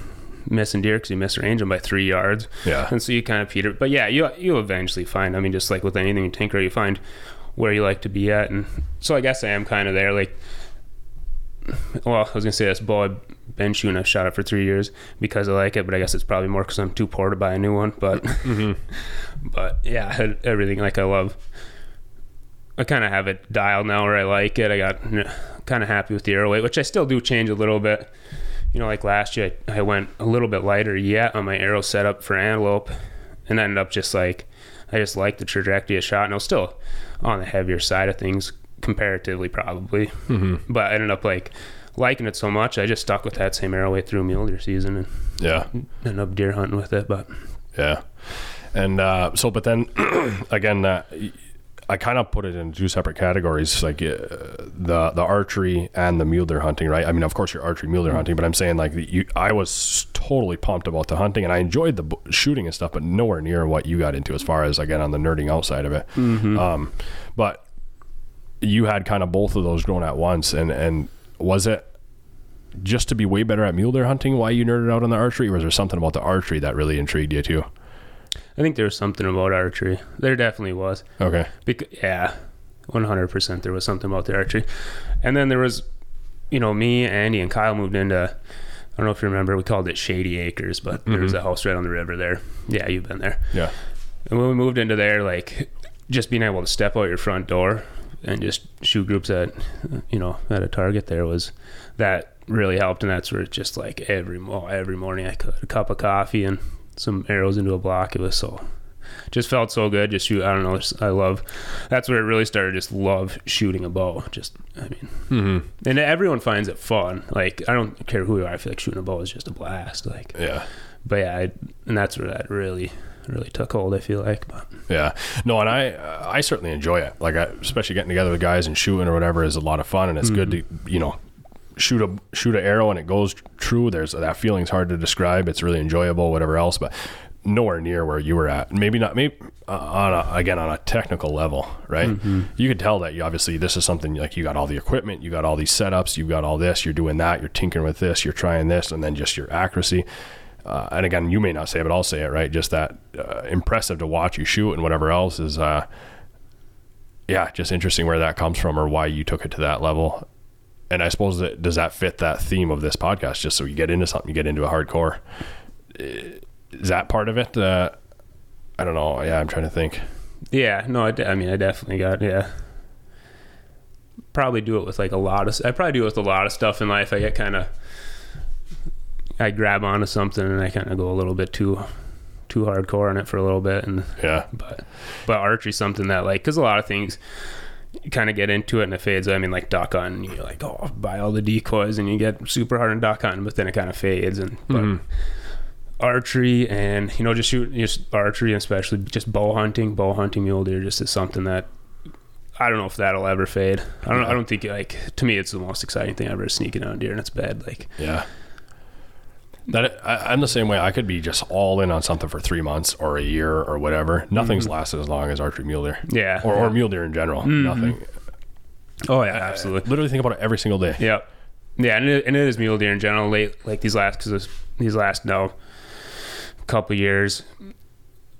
Speaker 1: missing deer because you misrange them by three yards.
Speaker 2: Yeah.
Speaker 1: and so you kind of peter but yeah you you eventually find i mean just like with anything you tinker you find where you like to be at. And so i guess i am kind of there like well i was gonna say this bow i've been shooting i've shot it for three years because i like it but i guess it's probably more because i'm too poor to buy a new one but mm-hmm. but yeah everything like i love i kind of have it dialed now where i like it i got kind of happy with the arrow weight which i still do change a little bit you know, like last year, I went a little bit lighter yet on my arrow setup for antelope, and I ended up just like I just liked the trajectory of shot, and I was still on the heavier side of things comparatively, probably,
Speaker 2: Mm-hmm.
Speaker 1: but I ended up like liking it so much, I just stuck with that same arrow weight through mule deer season and
Speaker 2: Yeah.
Speaker 1: ended up deer hunting with it. But
Speaker 2: Yeah. And uh, so, but then again, uh, I kind of put it in two separate categories, like uh, the the archery and the mule deer hunting, right? I mean, of course, you're archery mule deer hunting, but I'm saying like the, you, I was totally pumped about the hunting, and I enjoyed the bu- shooting and stuff, but nowhere near what you got into as far as again on the nerding outside of it. Um, but you had kind of both of those going at once, and and was it just to be way better at mule deer hunting why you nerded out on the archery, or was there something about the archery that really intrigued you too?
Speaker 1: I think there was something about archery. There definitely was.
Speaker 2: Okay.
Speaker 1: Bec- yeah, one hundred percent. There was something about the archery, and then there was, you know, me, Andy, and Kyle moved into. I don't know if you remember. We called it Shady Acres, but there was mm-hmm. a house right on the river there. Yeah, you've been there.
Speaker 2: Yeah.
Speaker 1: And when we moved into there, like just being able to step out your front door and just shoot groups at, you know, at a target there was that really helped. And that's where it's just like every mo- every morning I could a cup of coffee and some arrows into a block. It was so just felt so good. Just shoot. I don't know. I love. That's where it really started. Just love shooting a bow. Just I mean,
Speaker 2: Mm-hmm.
Speaker 1: and everyone finds it fun. Like I don't care who you are. I feel like shooting a bow is just a blast. Like,
Speaker 2: Yeah.
Speaker 1: but yeah, I, and that's where that really really took hold. I feel like, but
Speaker 2: Yeah. No, and I uh, I certainly enjoy it. Like, I, especially getting together with guys and shooting or whatever is a lot of fun, and it's good to you know shoot a shoot an arrow and it goes true. There's that feeling's hard to describe. It's really enjoyable, whatever else, but nowhere near where you were at. Maybe not. Maybe uh, on a, again on a technical level, right? You could tell that you obviously this is something like you got all the equipment, you got all these setups, you've got all this, you're doing that, you're tinkering with this, you're trying this, and then just your accuracy. Uh, and again, you may not say it, but I'll say it, right? Just that uh, impressive to watch you shoot and whatever else is, uh, yeah, just interesting where that comes from or why you took it to that level. And I suppose that does that fit that theme of this podcast? Just so you get into something, you get into a hardcore. Uh, Is that part of it? Uh, I don't know. Yeah, I'm trying to think.
Speaker 1: Yeah, no, I, de- I mean, I definitely got yeah. Probably do it with like a lot of. I probably do it with a lot of stuff in life. I get kind of I grab onto something and I kind of go a little bit too too hardcore on it for a little bit and
Speaker 2: Yeah.
Speaker 1: but but archery's something that like because a lot of things kind of get into it and it fades i mean like duck hunting you're like oh buy all the decoys and you get super hard in duck hunting but then it kind of fades and but
Speaker 2: Mhm.
Speaker 1: archery and you know just shoot just archery and especially just bow hunting bow hunting mule deer just is something that I don't know if that'll ever fade. I don't.
Speaker 2: Yeah.
Speaker 1: I don't think like to me it's the most exciting thing ever. is Sneaking on deer and it's bad. Like
Speaker 2: Yeah. That I, I'm the same way. I could be just all in on something for three months or a year or whatever. Nothing's lasted as long as archery mule deer,
Speaker 1: yeah,
Speaker 2: or, or mule deer in general. Nothing.
Speaker 1: oh yeah, absolutely.
Speaker 2: Literally think about it every single day.
Speaker 1: Yep. Yeah, and it, and it is mule deer in general. Late like these last because these last no couple years,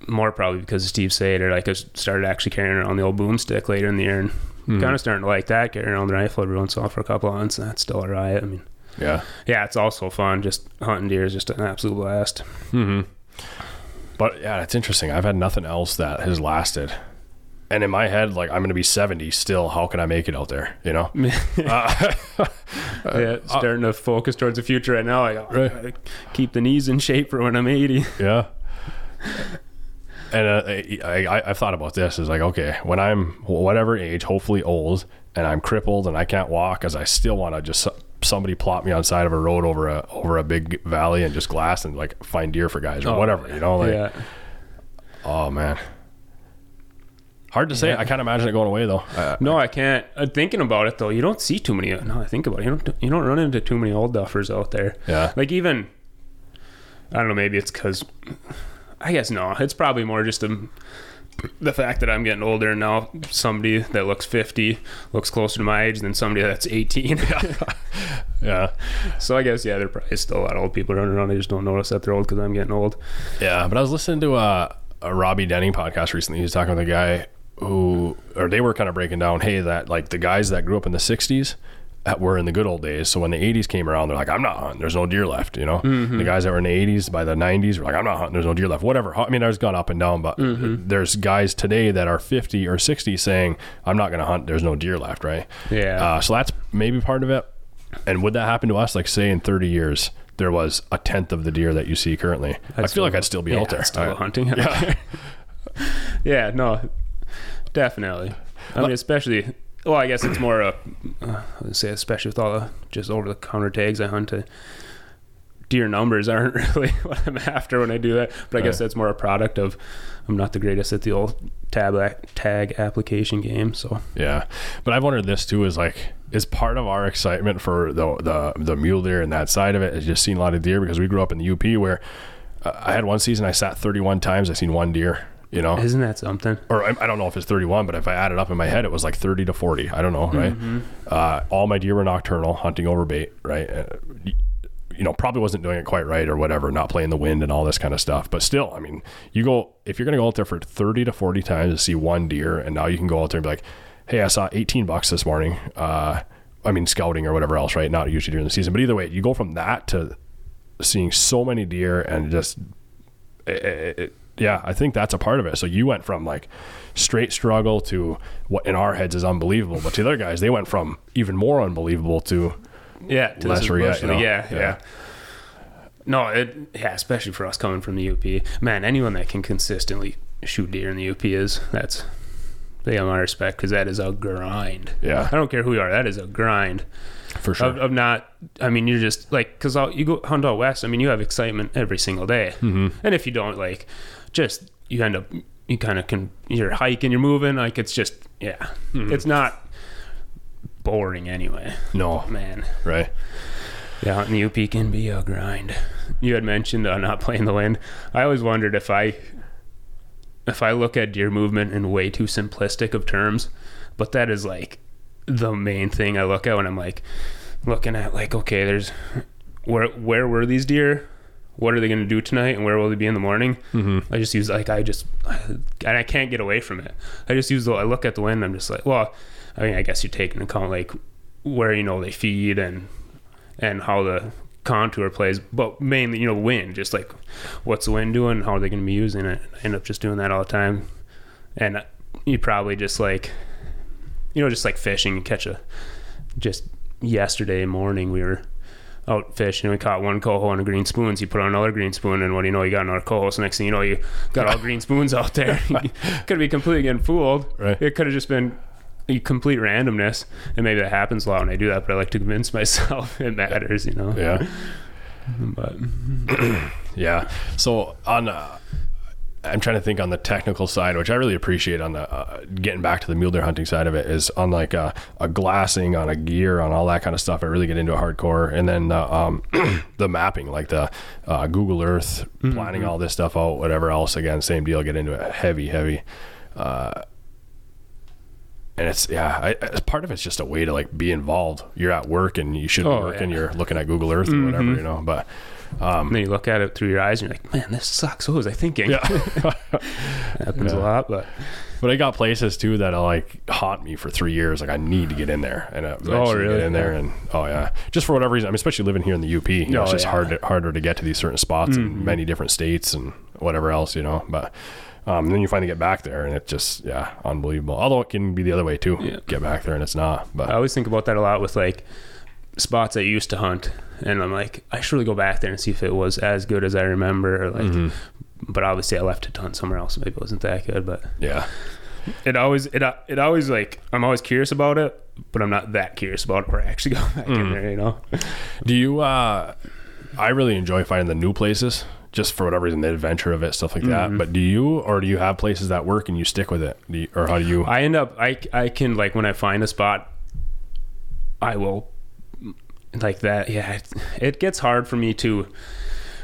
Speaker 1: more probably because of Steve Sater. Like I started actually carrying around the old boomstick later in the year and
Speaker 2: Mhm.
Speaker 1: kind of starting to like that. Carrying around the rifle every once in a while for a couple of months. And that's still a riot. I mean,
Speaker 2: Yeah.
Speaker 1: yeah, it's also fun. Just hunting deer is just an absolute blast.
Speaker 2: hmm But yeah, it's interesting. I've had nothing else that has lasted. And in my head, like I'm going to be 70 still. How can I make it out there? You know? uh,
Speaker 1: yeah, starting to focus towards the future right now. I
Speaker 2: Right.
Speaker 1: keep the knees in shape for when I'm 80.
Speaker 2: yeah. And uh, I, I, I've thought about this. Is like, okay, when I'm whatever age, hopefully old, and I'm crippled and I can't walk, as I still want to just somebody plop me on side of a road over a over a big valley and just glass and like find deer for guys or
Speaker 1: Oh,
Speaker 2: whatever. You know, like,
Speaker 1: yeah.
Speaker 2: oh man, hard to say.
Speaker 1: Yeah.
Speaker 2: I can't imagine it going away though. Uh,
Speaker 1: No, I can't. Uh, thinking about it though, you don't see too many. No, I think about it. You don't. You don't run into too many old duffers out there.
Speaker 2: yeah,
Speaker 1: Like even, I don't know. Maybe it's because, I guess no. It's probably more just the the fact that I'm getting older now. Somebody that looks 50 looks closer to my age than somebody that's 18.
Speaker 2: yeah.
Speaker 1: so I guess yeah, there are probably still a lot of old people running around. They just don't notice that they're old because I'm getting old.
Speaker 2: Yeah, but I was listening to a, a Robby Denning podcast recently. He was talking with a guy who, or they were kind of breaking down, hey, that like the guys that grew up in the '60s that were in the good old days. So when the '80s came around, they're like, I'm not hunting. There's no deer left. You know, the guys that were in the '80s by the '90s were like, I'm not hunting. There's no deer left. Whatever. I mean, there's gone up and down, but there's guys today that are 50 or 60 saying, I'm not going to hunt. There's no deer left. Right.
Speaker 1: Yeah.
Speaker 2: Uh, so that's maybe part of it. And would that happen to us? Like, say in 30 years, there was a tenth of the deer that you see currently. I feel
Speaker 1: still-
Speaker 2: like I'd still be
Speaker 1: yeah,
Speaker 2: out there.
Speaker 1: Still
Speaker 2: I-
Speaker 1: hunting.
Speaker 2: yeah.
Speaker 1: yeah, no, definitely. I mean, especially. Well, I guess it's more a. Uh, I would say, especially with all the just over the counter tags I hunt. To, deer numbers aren't really what I'm after when I do that. But I guess
Speaker 2: Right.
Speaker 1: that's more a product of I'm not the greatest at the old tab tag application game. So
Speaker 2: Yeah, but I've wondered this too: is like is part of our excitement for the the the mule deer and that side of it is just seeing a lot of deer because we grew up in the UP where uh, I had one season I sat 31 times I seen one deer. You know,
Speaker 1: isn't that something?
Speaker 2: or I, I don't know if it's 31, but if I added up in my head, it was like 30 to 40. I don't know, right? Uh, all my deer were nocturnal, hunting over bait, right? Uh, you know, probably wasn't doing it quite right or whatever, not playing the wind and all this kind of stuff. But still, I mean, you go, if you're going to go out there for 30 to 40 times to see one deer, and now you can go out there and be like, hey, I saw 18 bucks this morning. Uh, I mean, scouting or whatever else, right? Not usually during the season. But either way, you go from that to seeing so many deer and just it, it- it- yeah, I think that's a part of it. So you went from like straight struggle to what in our heads is unbelievable, but to the other guys, they went from even more unbelievable to
Speaker 1: Yeah, to
Speaker 2: Less
Speaker 1: this
Speaker 2: you know?
Speaker 1: yeah, yeah,
Speaker 2: Yeah.
Speaker 1: No, it yeah, especially for us coming from the UP. Man, anyone that can consistently shoot deer in the UP is that's they have my respect because that is a grind.
Speaker 2: Yeah.
Speaker 1: I don't care who you are, that is a grind
Speaker 2: for sure.
Speaker 1: of, of not. I mean, you're just like because you go hunt out west. I mean, you have excitement every single day,
Speaker 2: Mm-hmm.
Speaker 1: and if you don't, like, just you end up you kind of can you're hiking, you're moving, like it's just yeah,
Speaker 2: Mm-hmm.
Speaker 1: it's not boring anyway.
Speaker 2: no,
Speaker 1: Man,
Speaker 2: right?
Speaker 1: yeah, out in the UP can be a grind. You had mentioned uh, not playing the wind. I always wondered if I if I look at deer movement in way too simplistic of terms, but that is like the main thing I look at when I'm like looking at like okay, there's where where were these deer? What are they going to do tonight, and where will they be in the morning?
Speaker 2: Mm-hmm.
Speaker 1: I just use like I just and I can't get away from it. I just use the I look at the wind. I'm just like, well, I mean, I guess you take into account like where you know they feed and and how the contour plays, but mainly you know wind. Just like what's the wind doing? How are they going to be using it? I end up just doing that all the time, and you probably just like you know just like fishing, you catch a just yesterday morning we were out fishing. We caught one coho and a green spoons. You put on another green spoon, and what do you know? You got another coho. So next thing you know, you got all green spoons out there. could be completely getting fooled.
Speaker 2: Right.
Speaker 1: It could have just been complete randomness, and maybe that happens a lot when I do that. But I like to convince myself it matters, you know.
Speaker 2: Yeah.
Speaker 1: But
Speaker 2: Yeah. So on, uh, I'm trying to think on the technical side, which I really appreciate on the uh, getting back to the mule deer hunting side of it is on like a, a glassing on a gear on all that kind of stuff. I really get into hardcore, and then the um, the mapping, like the uh, Google Earth, planning all this stuff out, whatever else. Again, same deal. Get into it heavy, heavy. Uh, and it's yeah, I, part of it's just a way to like be involved. You're at work and you should be
Speaker 1: Oh,
Speaker 2: working.
Speaker 1: yeah.
Speaker 2: You're looking at Google Earth or whatever, you know. But Um,
Speaker 1: and then you look at it through your eyes, and you're like, "Man, this sucks." What was I thinking?
Speaker 2: yeah.
Speaker 1: happens a lot, but
Speaker 2: But I got places too that'll uh, like haunt me for three years. Like I need to get in there, and I eventually
Speaker 1: really?
Speaker 2: get in there, and oh yeah, just for whatever reason. I mean, especially living here in the UP, you know, it's
Speaker 1: Oh,
Speaker 2: just
Speaker 1: yeah.
Speaker 2: hard harder to get to these certain spots in mm-hmm. many different states and whatever else, you know. But um, then you finally get back there, and it's just yeah, unbelievable. Although it can be the other way too.
Speaker 1: Yeah.
Speaker 2: Get back there, and it's not. But
Speaker 1: I always think about that a lot with like spots I used to hunt, and I'm like, I should really go back there and see if it was as good as I remember. Like,
Speaker 2: Mm-hmm.
Speaker 1: but obviously I left it to hunt somewhere else. Maybe it wasn't that good, but
Speaker 2: yeah,
Speaker 1: it always it it always like I'm always curious about it, but I'm not that curious about it where I actually go back
Speaker 2: Mm-hmm.
Speaker 1: in there. You know,
Speaker 2: Do you? uh I really enjoy finding the new places, just for whatever reason, the adventure of it, stuff like that.
Speaker 1: Mm-hmm.
Speaker 2: But do you, or do you have places that work and you stick with it, do you, or how do you?
Speaker 1: I end up I I can like when I find a spot, I will like that. Yeah, it, it gets hard for me to.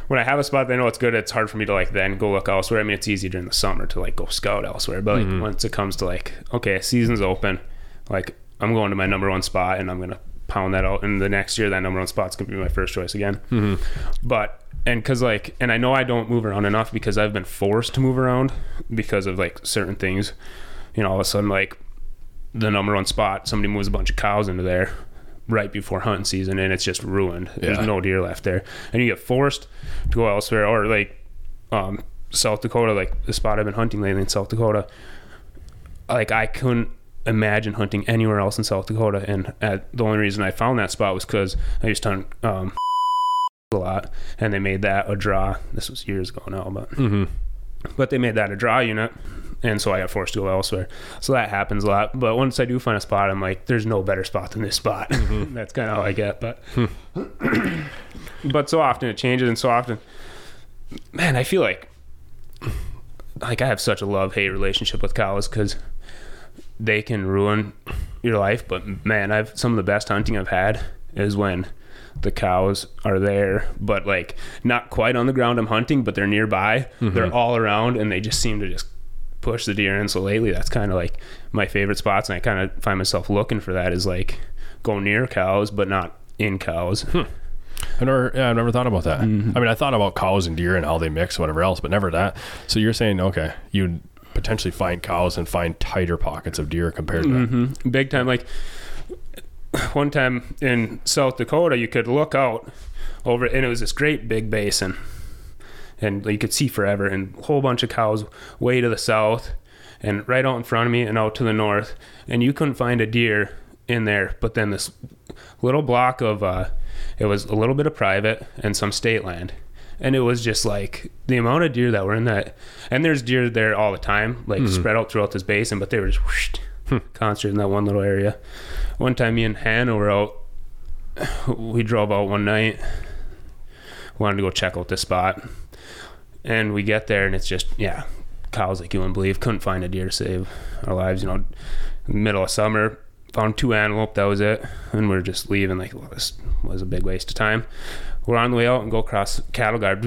Speaker 1: When I have a spot that I know it's good, it's hard for me to like then go look elsewhere. I mean, it's easy during the summer to like go scout elsewhere, but like mm-hmm. once it comes to like, okay, season's open, like I'm going to my number one spot and I'm gonna pound that out. And the next year, that number one spot's gonna be my first choice again. Mm-hmm. But and because like, and I know I don't move around enough because I've been forced to move around because of like certain things. You know, all of a sudden, like the number one spot, somebody moves a bunch of cows into there right before hunting season and it's just ruined. There's no deer left there. And you get forced to go elsewhere or like um South Dakota, like the spot I've been hunting lately in South Dakota. Like I couldn't imagine hunting anywhere else in South Dakota and at, the only reason I found that spot was because I used to hunt um a lot and they made that a draw. This was years ago now, but
Speaker 2: Mhm.
Speaker 1: but they made that a draw unit and so i got forced to go elsewhere. So that happens a lot. But once i do find a spot i'm like there's no better spot than this spot. Mm-hmm. That's kind of how i get but hmm. but so often it changes and so often man i feel like like i have such a love hate relationship with cows because they can ruin your life. But man i've some of the best hunting i've had is when the cows are there but like not quite on the ground i'm hunting but they're nearby. Mm-hmm. They're all around and they just seem to just push the deer in so lately that's kind of like my favorite spots and i kind of find myself looking for that is like go near cows but not in cows
Speaker 2: I never, yeah, I never thought about that.
Speaker 1: Mm-hmm.
Speaker 2: I mean, I thought about cows and deer and how they mix, whatever else, but never that. So you're saying, okay, you'd potentially find cows and find tighter pockets of deer compared to that.
Speaker 1: hmm Big time. Like one time in South Dakota, you could look out over, and it was this great big basin, and you could see forever, and a whole bunch of cows way to the south, and right out in front of me, and out to the north, and you couldn't find a deer in there. But then this little block of, uh, it was a little bit of private and some state land. And it was just like the amount of deer that were in that, and there's deer there all the time, like spread out throughout this basin, but they were just whoosh, concentrated in that one little area. One time, me and Hannah were out. We drove out one night. Wanted to go check out this spot, and we get there, and it's just yeah, cows like you wouldn't believe. Couldn't find a deer to save our lives. You know, middle of summer, found two antelope. That was it, and we're just leaving. Like well, this was a big waste of time. We're on the way out and go across cattle guard.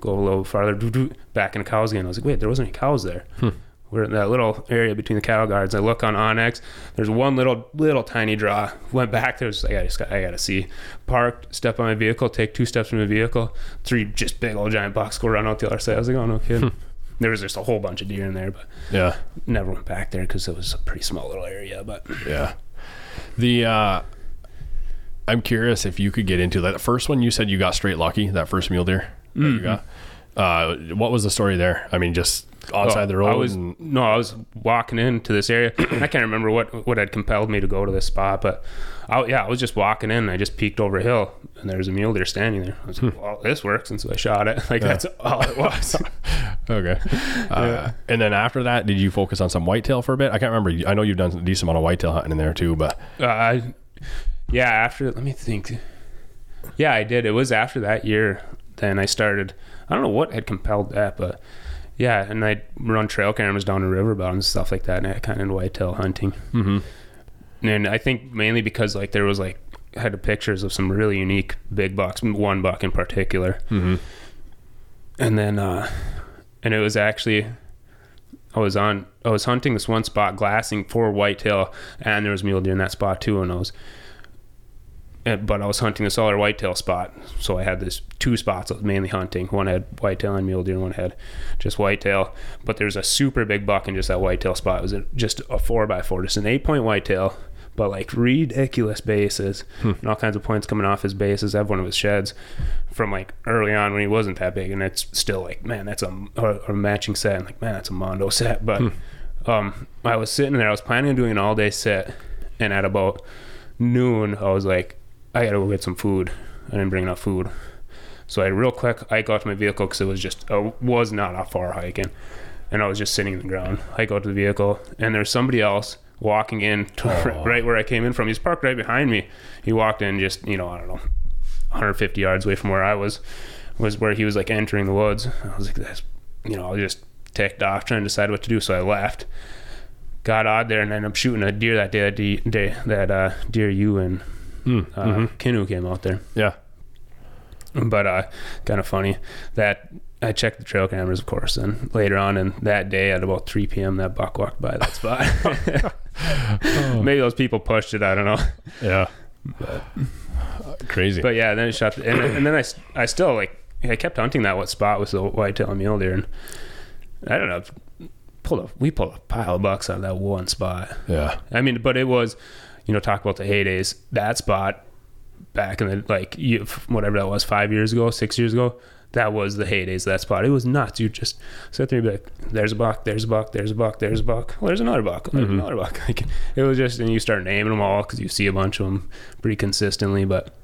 Speaker 1: Go a little farther, back in cows again. I was like, wait, there wasn't any cows there. Hmm. We're in that little area between the cattle guards. I look on onX. There's one little, little tiny draw. Went back there. Was like, I just got, I got to see. Parked, step on my vehicle, take two steps from the vehicle. Three just big old giant bucks go run out the other side. I was like, oh no kidding. there was just a whole bunch of deer in there, but
Speaker 2: Yeah.
Speaker 1: never went back there because it was a pretty small little area. But
Speaker 2: Yeah. The, uh, I'm curious if you could get into that first one. You said you got straight lucky, that first mule deer that you got. Uh, what was the story there? I mean, just on side of the road.
Speaker 1: I was
Speaker 2: and,
Speaker 1: no, I was walking into this area. I can't remember what what had compelled me to go to this spot, but I, yeah, I was just walking in. and I just peeked over a hill, and there was a mule deer standing there. I was like, "Well, this works," and so I shot it. Like that's all it was.
Speaker 2: okay. Uh, and then after that, did you focus on some whitetail for a bit? I can't remember. I know you've done a decent amount of whitetail hunting in there too, but
Speaker 1: uh, I, yeah, after let me think. Yeah, I did. It was after that year. Then I started. I don't know what had compelled that, but yeah, and I'd run trail cameras down the river bottoms and stuff like that, and I kind of whitetail hunting.
Speaker 2: mm-hmm.
Speaker 1: and I think mainly because like there was like I had pictures of some really unique big bucks, one buck in particular,
Speaker 2: Mm-hmm.
Speaker 1: and then uh, and it was actually I was on I was hunting this one spot glassing for whitetail, and there was mule deer in that spot too, and I was. And- But I was hunting this other whitetail spot, so I had this two spots I was mainly hunting. One had whitetail and mule deer, and one had just whitetail. But there's a super big buck in just that whitetail spot. It was just a four by four, just an eight point whitetail, but like ridiculous bases hmm. and all kinds of points coming off his bases. I have one of his sheds from like early on when he wasn't that big, and it's still like, man, that's a, a, matching set. And like, man, that's a Mondo set. But hmm. um, I was sitting there, I was planning on doing an all day set, and at about noon, I was like, I gotta go get some food. I didn't bring enough food. So I real quick I got to my vehicle because it was just uh, was not a far hiking, and I was just sitting in the ground. I out to the vehicle, and there's somebody else walking in to
Speaker 2: Oh.
Speaker 1: right where I came in from. He's parked right behind me. He walked in just you know I don't know, 150 yards away from where I was, was where he was like entering the woods. I was like, that's you know I was just ticked off trying to decide what to do. So I left. Got out there and ended up shooting a deer that day. That, day, that uh, deer you and
Speaker 2: Mm,
Speaker 1: uh,
Speaker 2: mhm.
Speaker 1: Kinu came out there
Speaker 2: Yeah.
Speaker 1: but uh, kind of funny that I checked the trail cameras, of course, and later on in that day at about 3 p.m., that buck walked by that spot. Maybe those people pushed it. I don't know.
Speaker 2: Yeah. Crazy.
Speaker 1: But yeah, then it shot, the, and, and then I still like I kept hunting that what spot with the whitetail and mule deer, and I don't know. Pulled a, we pulled a pile of bucks out of that one spot.
Speaker 2: yeah.
Speaker 1: I mean, but it was, you know, talk about the heydays. That spot back in the like you, whatever that was, five years ago, six years ago. That was the heydays of that spot. It was nuts. You just sit there and be like, "There's a buck. There's a buck. There's a buck. There's a buck. Well, there's another buck. There's mm-hmm. another buck." Like it was just, and you start naming them all because you see a bunch of them pretty consistently. But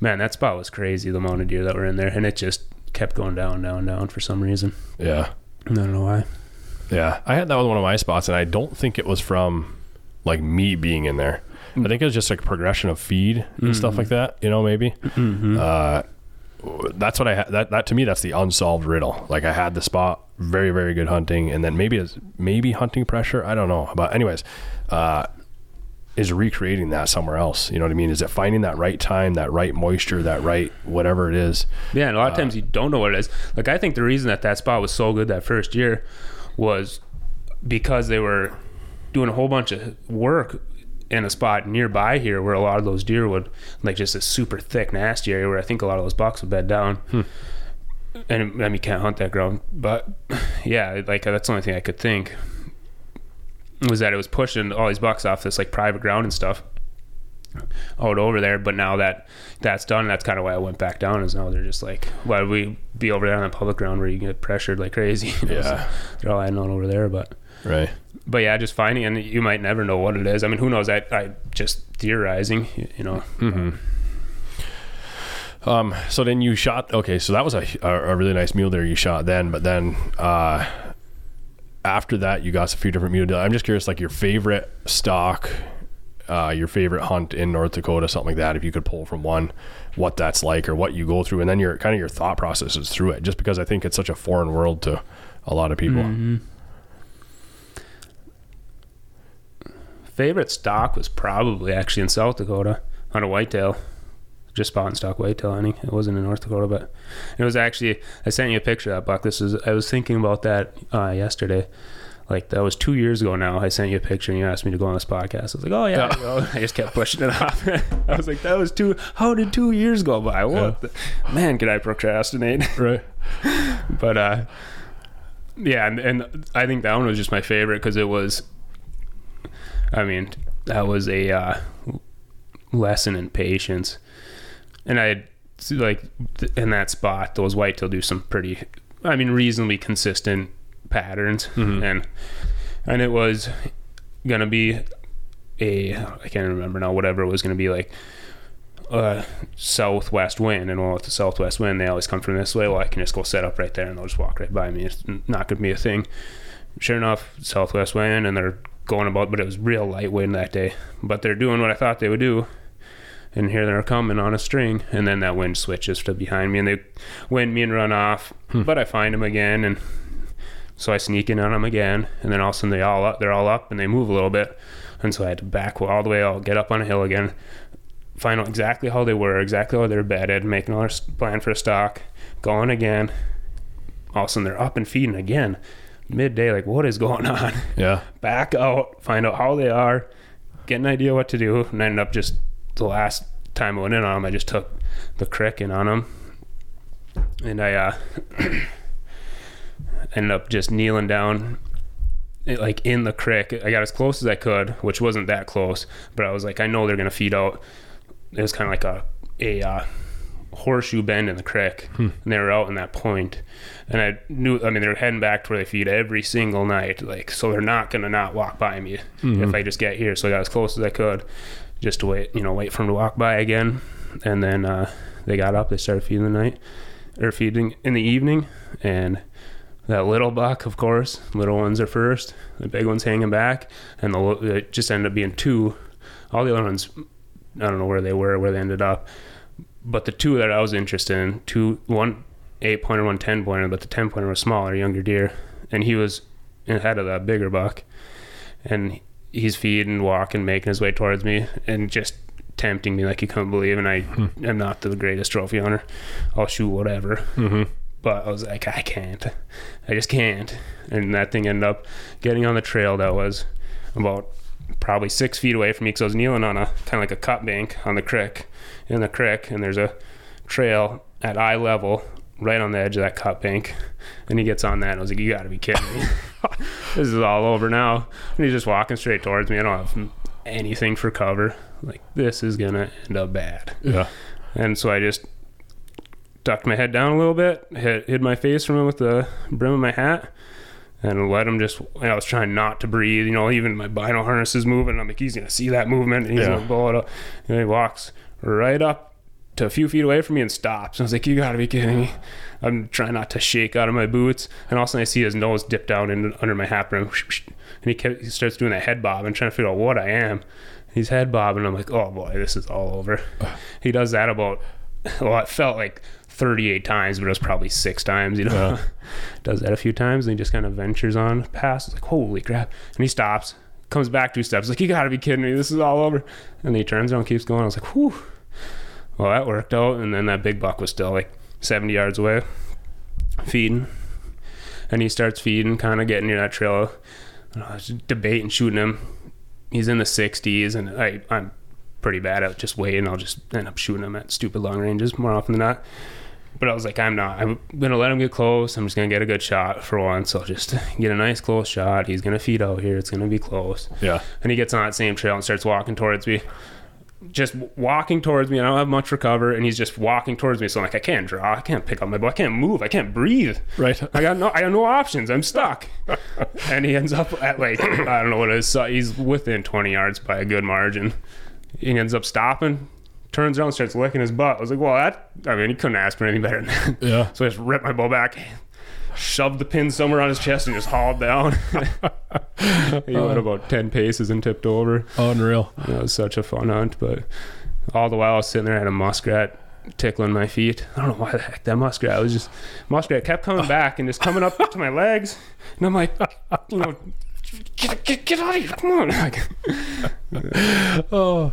Speaker 1: man, that spot was crazy. The amount of deer that were in there, and it just kept going down, down, down for some reason.
Speaker 2: Yeah.
Speaker 1: I don't know why.
Speaker 2: Yeah. I had that was one of my spots, and I don't think it was from like me being in there. I think it was just like progression of feed and stuff like that. You know, maybe. Uh, that's what I had. That, that to me, that's the unsolved riddle. Like I had the spot, very very good hunting, and then maybe it's maybe hunting pressure. I don't know, but anyways, uh, is recreating that somewhere else. You know what I mean? Is it finding that right time, that right moisture, that right whatever it is?
Speaker 1: Yeah, and a lot of times you don't know what it is. Like I think the reason that that spot was so good that first year was because they were doing a whole bunch of work in a spot nearby here where a lot of those deer would like just a super thick nasty area where I think a lot of those bucks would bed down. Hmm. And I mean, you can't hunt that ground, but yeah, like uh, that's the only thing I could think was that it was pushing all these bucks off this like private ground and stuff out over there. But now that that's done, that's kind of why I went back down. Is now they're just like, why would we be over there on the public ground where you get pressured like crazy? You know,
Speaker 2: Yeah.
Speaker 1: so they're all hiding on over there. But
Speaker 2: Right.
Speaker 1: but yeah, just finding and you might never know what it is. I mean, who knows? I I just theorizing, you, know.
Speaker 2: Um, so then you shot. Okay, so that was a, a, really nice mule there you shot then. But then uh, after that, you got a few different mule deer. I'm just curious, like your favorite stock, uh, your favorite hunt in North Dakota, something like that. If you could pull from one, what that's like or what you go through, and then your kind of your thought processes through it. Just because I think it's such a foreign world to a lot of people.
Speaker 1: Favorite stock was probably actually in South Dakota on a whitetail. Just spot and stock whitetail hunting. It wasn't in North Dakota, but it was actually. I sent you a picture of that buck. This is. I was thinking about that uh, yesterday. Like that was two years ago now. I sent you a picture and you asked me to go on this podcast. I was like, oh yeah. I. I just kept pushing it off. I was like, that was two. How did two years go by? What? the- man, could I procrastinate?
Speaker 2: Right.
Speaker 1: but uh yeah and, and i think that one was just my favorite because it was i mean that was a uh lesson in patience and i like in that spot those whitetail do some pretty i mean reasonably consistent patterns, and and it was gonna be a I can't remember now whatever it was gonna be like a southwest wind, and well, with the southwest wind, they always come from this way. Well, I can just go set up right there, and they'll just walk right by me. It's not gonna be a thing. Sure enough, southwest wind, and they're going about, but it was real light wind that day. But they're doing what I thought they would do. And here they're coming on a string, and then that wind switches to behind me, and they wind me and run off. Hmm. But I find them again, and so I sneak in on them again, and then all of a sudden they all up, they're all up, and they move a little bit, and so I had to back all the way out, get up on a hill again, find out exactly how they were, exactly how they're bedded, make another s- plan for a stock, going again. All of a sudden they're up and feeding again, midday. Like what is going on?
Speaker 2: Yeah.
Speaker 1: back out, find out how they are, get an idea what to do, and I ended up just the last time I went in on them, I just took the crick in on them, and I uh, ended up just kneeling down. eh, Like in the crick, I got as close as I could, which wasn't that close, but I was like, I know they're gonna feed out. It was kind of like a a uh, horseshoe bend in the crick, and they were out in that point, and I knew. I mean, they're heading back to where they feed every single night, like so they're not gonna not walk by me if I just get here. So I got as close as I could, just to wait, you know, wait for them to walk by again, and then uh, they got up. They started feeding the night, or feeding in the evening, and that little buck, of course, little ones are first. The big ones hanging back, and the it just ended up being two. All the other ones, I don't know where they were, where they ended up, but the two that I was interested in, two one eight pointer, one ten pointer, but the ten pointer was smaller, younger deer, and he was ahead of that bigger buck, and he's feeding, walking, making his way towards me, and just tempting me like you couldn't believe. And I am not the greatest trophy hunter. I'll shoot whatever,
Speaker 2: Mm-hmm.
Speaker 1: but I was like, I can't, I just can't. And that thing ended up getting on the trail that was about probably six feet away from me because I was kneeling on a kind of like a cut bank on the creek, in the creek, and there's a trail at eye level right on the edge of that cut bank. And he gets on that, and I was like, You gotta be kidding me. this is all over now. And he's just walking straight towards me. I don't have anything for cover. Like, this is gonna end up bad.
Speaker 2: Yeah.
Speaker 1: And so I just ducked my head down a little bit, hid, hid my face from him with the brim of my hat, and let him just. I was trying not to breathe. You know, even my bino harness is moving. I'm like, he's gonna see that movement, and he's
Speaker 2: Yeah.
Speaker 1: gonna blow it up. And he walks right up to a few feet away from me and stops. I was like, you gotta be kidding me. I'm trying not to shake out of my boots, and all of a sudden I see his nose dip down in, under my hat brim, and he, kept, he starts doing that head bob and trying to figure out what I am. He's head bobbing. I'm like, oh boy, this is all over. He does that about, well, it felt like 38 times, but it was probably six times, you know.
Speaker 2: Yeah.
Speaker 1: does that a few times, and he just kind of ventures on past. It's like, holy crap. And he stops, comes back two steps, like, you gotta be kidding me, this is all over. And he turns around, keeps going. I was like, whew. Well, that worked out. And then that big buck was still like 70 yards away, feeding. And he starts feeding, kind of getting near that trail. And I was debating shooting him. He's in the 60s, and I, I'm pretty bad at just waiting. I'll just end up shooting him at stupid long ranges more often than not. But I was like, I'm not. I'm gonna let him get close. I'm just gonna get a good shot for once. I'll just get a nice close shot. He's gonna feed out here. It's gonna be close.
Speaker 2: Yeah.
Speaker 1: And he gets on that same trail and starts walking towards me. Just walking towards me. I don't have much for cover, and he's just walking towards me. So I'm like, I can't draw. I can't pick up my bow. I can't move. I can't breathe.
Speaker 2: Right.
Speaker 1: I got no. I got no options. I'm stuck. and he ends up at like I don't know what it is. So he's within 20 yards by a good margin. He ends up stopping, turns around, starts licking his butt. I was like, well, that. I mean, he couldn't ask for anything better than that.
Speaker 2: Yeah.
Speaker 1: So I just ripped my bow back, shoved the pin somewhere on his chest, and just hauled down. he went uh. about 10 paces and tipped over.
Speaker 2: Unreal.
Speaker 1: It was such a fun hunt, but all the while I was sitting there, I had a muskrat tickling my feet. I don't know why the heck that muskrat was just muskrat kept coming back and just coming up to my legs, and I'm like, you know. Get, get, get out of here! Come on!
Speaker 2: Oh,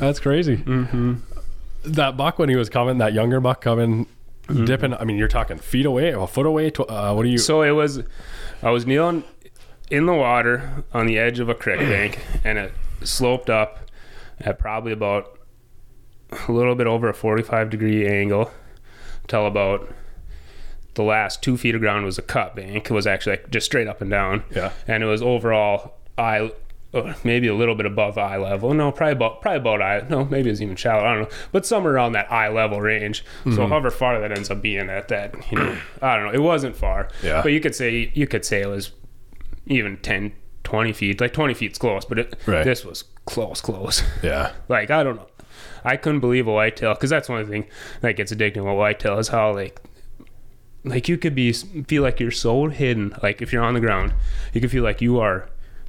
Speaker 2: that's crazy.
Speaker 1: mm-hmm.
Speaker 2: That buck when he was coming, that younger buck coming, dipping. I mean, you're talking feet away, a foot away. Tw- uh, what are you?
Speaker 1: So it was, I was kneeling in the water on the edge of a creek bank, and it sloped up at probably about a little bit over a 45 degree angle till about the last two feet of ground was a cut bank. It was actually like just straight up and down.
Speaker 2: Yeah.
Speaker 1: And it was overall eye uh, maybe a little bit above eye level. No, probably about probably about eye. No, maybe it's even shallow. I don't know, but somewhere around that eye level range. So
Speaker 2: Mm-hmm.
Speaker 1: however far that ends up being at that, you know, I don't know. It wasn't far.
Speaker 2: Yeah.
Speaker 1: But you could say you could say it was even 10, 20 feet. Like twenty feet's close, but it,
Speaker 2: Right.
Speaker 1: this was close, close.
Speaker 2: Yeah.
Speaker 1: like I don't know. I couldn't believe a whitetail because that's one thing that gets addicting with whitetail is how like like you could be feel like you're so hidden like if you're on the ground you could feel like you are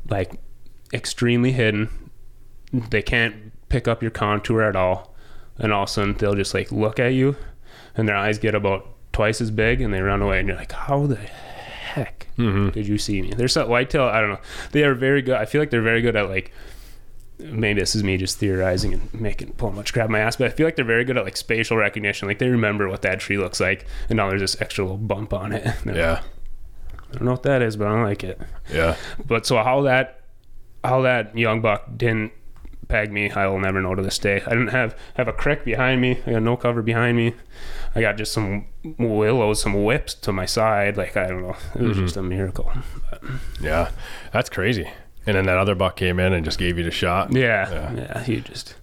Speaker 1: like extremely hidden. They can't pick up your contour at all. And all of a sudden they'll just like look at you and their eyes get about twice as big and they run away and you're like how the heck mm-hmm. did you see me? There's some whitetail i don't know. They are very good i feel like they're very good at like maybe this is me just theorizing and making pull much crap my ass, but I feel like they're very good at like spatial recognition. Like they remember what that tree looks like, and now there's this extra little bump on it. They're like,
Speaker 2: Yeah.
Speaker 1: I don't know what that is, but I like it.
Speaker 2: Yeah.
Speaker 1: But so how that how that young buck didn't peg me, I will never know to this day. I didn't have have a crick behind me. I got no cover behind me. I got just some willows, some whips to my side. Like I don't know, it was mm-hmm. just a miracle.
Speaker 2: Yeah. That's crazy. And then that other buck came in and just gave you the shot.
Speaker 1: Yeah,
Speaker 2: Yeah.
Speaker 1: yeah, he just,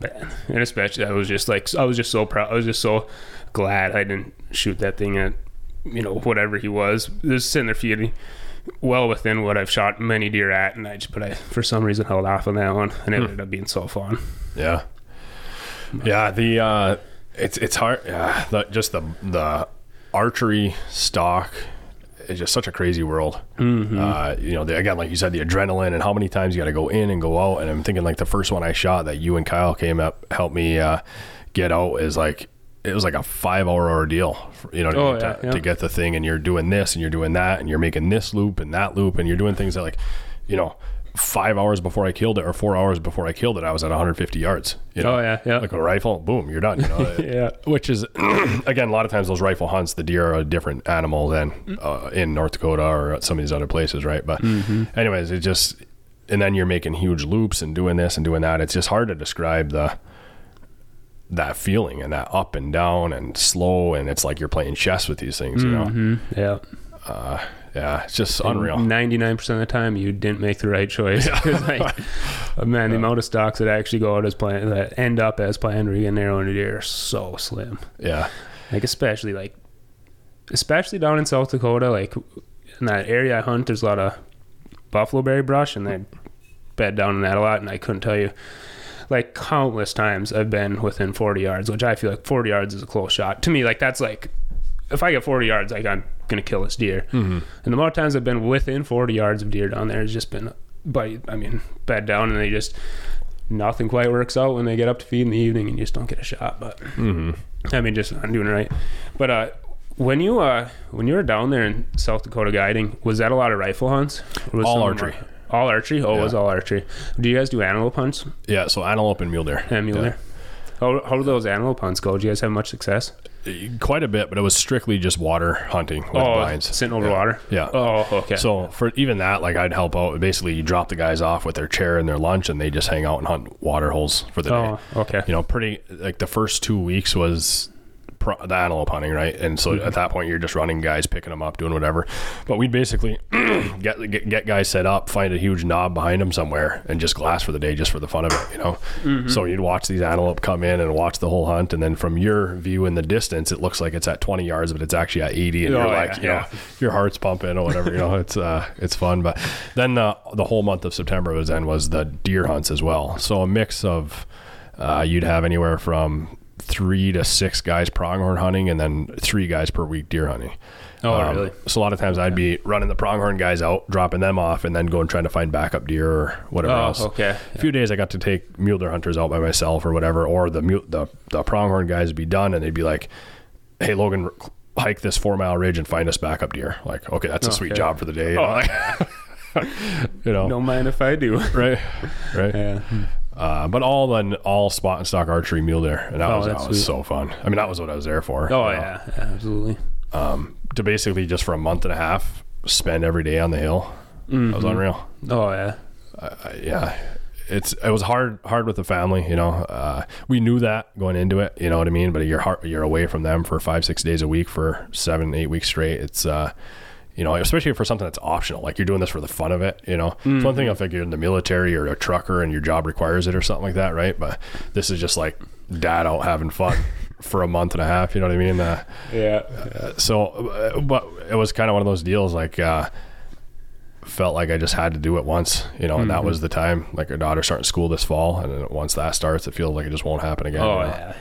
Speaker 1: man, and especially I was just like, I was just so proud. I was just so glad I didn't shoot that thing at, you know, whatever he was. Just sitting there feeding, well within what I've shot many deer at, and I just, but I for some reason held off on that one, and it ended up being so fun.
Speaker 2: Yeah. Yeah. The, uh, it's, it's hard. Yeah. The, just the, the archery stock is just such a crazy world. Uh, you know, the, again, like you said, the adrenaline and how many times you got to go in and go out. And I'm thinking like the first one I shot that you and Kyle came up, helped me, uh, get out is like, it was like a five hour ordeal, for- you know,
Speaker 1: Oh,
Speaker 2: mean,
Speaker 1: yeah,
Speaker 2: to,
Speaker 1: yeah.
Speaker 2: to get the thing and you're doing this and you're doing that and you're making this loop and that loop and you're doing things that like, you know, five hours before I killed it or four hours before I killed it, I was at 150 yards. You know?
Speaker 1: Oh yeah, yeah,
Speaker 2: Like a rifle, boom, you're done. You know?
Speaker 1: yeah.
Speaker 2: Which is, again, a lot of times those rifle hunts, the deer are a different animal than uh, in North Dakota or some of these other places, right? But, anyways, it just, and then you're making huge loops and doing this and doing that. It's just hard to describe the that feeling and that up and down and slow, and it's like you're playing chess with these things, you know?
Speaker 1: Mhm, yeah.
Speaker 2: Uh, yeah, it's just unreal.
Speaker 1: Ninety-nine percent of the time, you didn't make the right choice. like, man, the amount of stocks that actually go out as planned, that end up as planned, you get narrow into deer, are so slim.
Speaker 2: Yeah,
Speaker 1: like especially like especially down in south dakota like in that area i hunt there's a lot of buffalo berry brush and they bed down in that a lot and i couldn't tell you like countless times i've been within 40 yards which i feel like 40 yards is a close shot to me like that's like if i get 40 yards like i'm gonna kill this deer and the of times i've been within 40 yards of deer down there it's just been but i mean bed down and they just nothing quite works out when they get up to feed in the evening and you just don't get a shot but I mean, just not doing it right. But uh, when you uh, when you were down there in South Dakota guiding, was that a lot of rifle hunts?
Speaker 2: All archery.
Speaker 1: them- All archery. Oh, it was all archery. Do you guys do antelope hunts?
Speaker 2: yeah. So antelope and mule deer.
Speaker 1: And mule deer? How how do those antelope hunts go? Do you guys have much success?
Speaker 2: Quite a bit, but it was strictly just water hunting with
Speaker 1: oh,
Speaker 2: blinds.
Speaker 1: sitting over
Speaker 2: Yeah.
Speaker 1: water.
Speaker 2: Yeah.
Speaker 1: Oh, okay.
Speaker 2: So for even that, like I'd help out. Basically, you drop the guys off with their chair and their lunch, and they just hang out and hunt water holes for the oh, day.
Speaker 1: oh, okay.
Speaker 2: You know, pretty like the first two weeks was pro- the antelope hunting, right? And so
Speaker 1: Mm-hmm.
Speaker 2: at that point, you're just running guys, picking them up, doing whatever. But we'd basically get, get get guys set up, find a huge knob behind them somewhere, and just glass for the day, just for the fun of it, you know.
Speaker 1: Mm-hmm.
Speaker 2: So you'd watch these antelope come in and watch the whole hunt, and then from your view in the distance, it looks like it's at 20 yards, but it's actually at 80, and
Speaker 1: Oh,
Speaker 2: you're
Speaker 1: yeah,
Speaker 2: like, you
Speaker 1: yeah.
Speaker 2: know, your heart's pumping or whatever. You know, it's uh, it's fun. But then the the whole month of September was then was the deer hunts as well. So a mix of uh, you'd have anywhere from three to six guys pronghorn hunting, and then three guys per week deer hunting.
Speaker 1: Oh,
Speaker 2: Um,
Speaker 1: really?
Speaker 2: So a lot of times I'd be running the pronghorn guys out, dropping them off, and then going trying to find backup deer or whatever
Speaker 1: Oh,
Speaker 2: else.
Speaker 1: okay.
Speaker 2: A few days I got to take mule deer hunters out by myself or whatever, or the mule, the the pronghorn guys would be done, and they'd be like, "Hey, Logan, hike this four mile ridge and find us backup deer." Like, okay, that's a sweet job for the day.
Speaker 1: Oh,
Speaker 2: you know,
Speaker 1: Don't mind if I do.
Speaker 2: right, right.
Speaker 1: Yeah.
Speaker 2: Uh, but all then all spot and stock archery mule deer, and that
Speaker 1: Oh,
Speaker 2: was that was
Speaker 1: sweet.
Speaker 2: so fun. I mean, that was what I was there for.
Speaker 1: Oh
Speaker 2: you know.
Speaker 1: yeah, yeah, absolutely.
Speaker 2: Um, to basically just for a month and a half spend every day on the hill. That
Speaker 1: Mm-hmm.
Speaker 2: was unreal.
Speaker 1: Oh yeah.
Speaker 2: I, yeah, it's it was hard hard with the family. You know, uh, we knew that going into it. You know what I mean? But you're hard, you're away from them for five six days a week for seven eight weeks straight. It's uh, you know, especially for something that's optional, like you're doing this for the fun of it, you know. It's one thing if like you're in the military or a trucker and your job requires it or something like that, right? But this is just like dad out having fun for a month and a half, you know what I mean? Uh,
Speaker 1: Yeah.
Speaker 2: so, uh, but it was kind of one of those deals like, uh, felt like I just had to do it once, you know, and that was the time. Like our daughter starting school this fall, and then once that starts, it feels like it just won't happen again.
Speaker 1: Oh
Speaker 2: you know?
Speaker 1: yeah,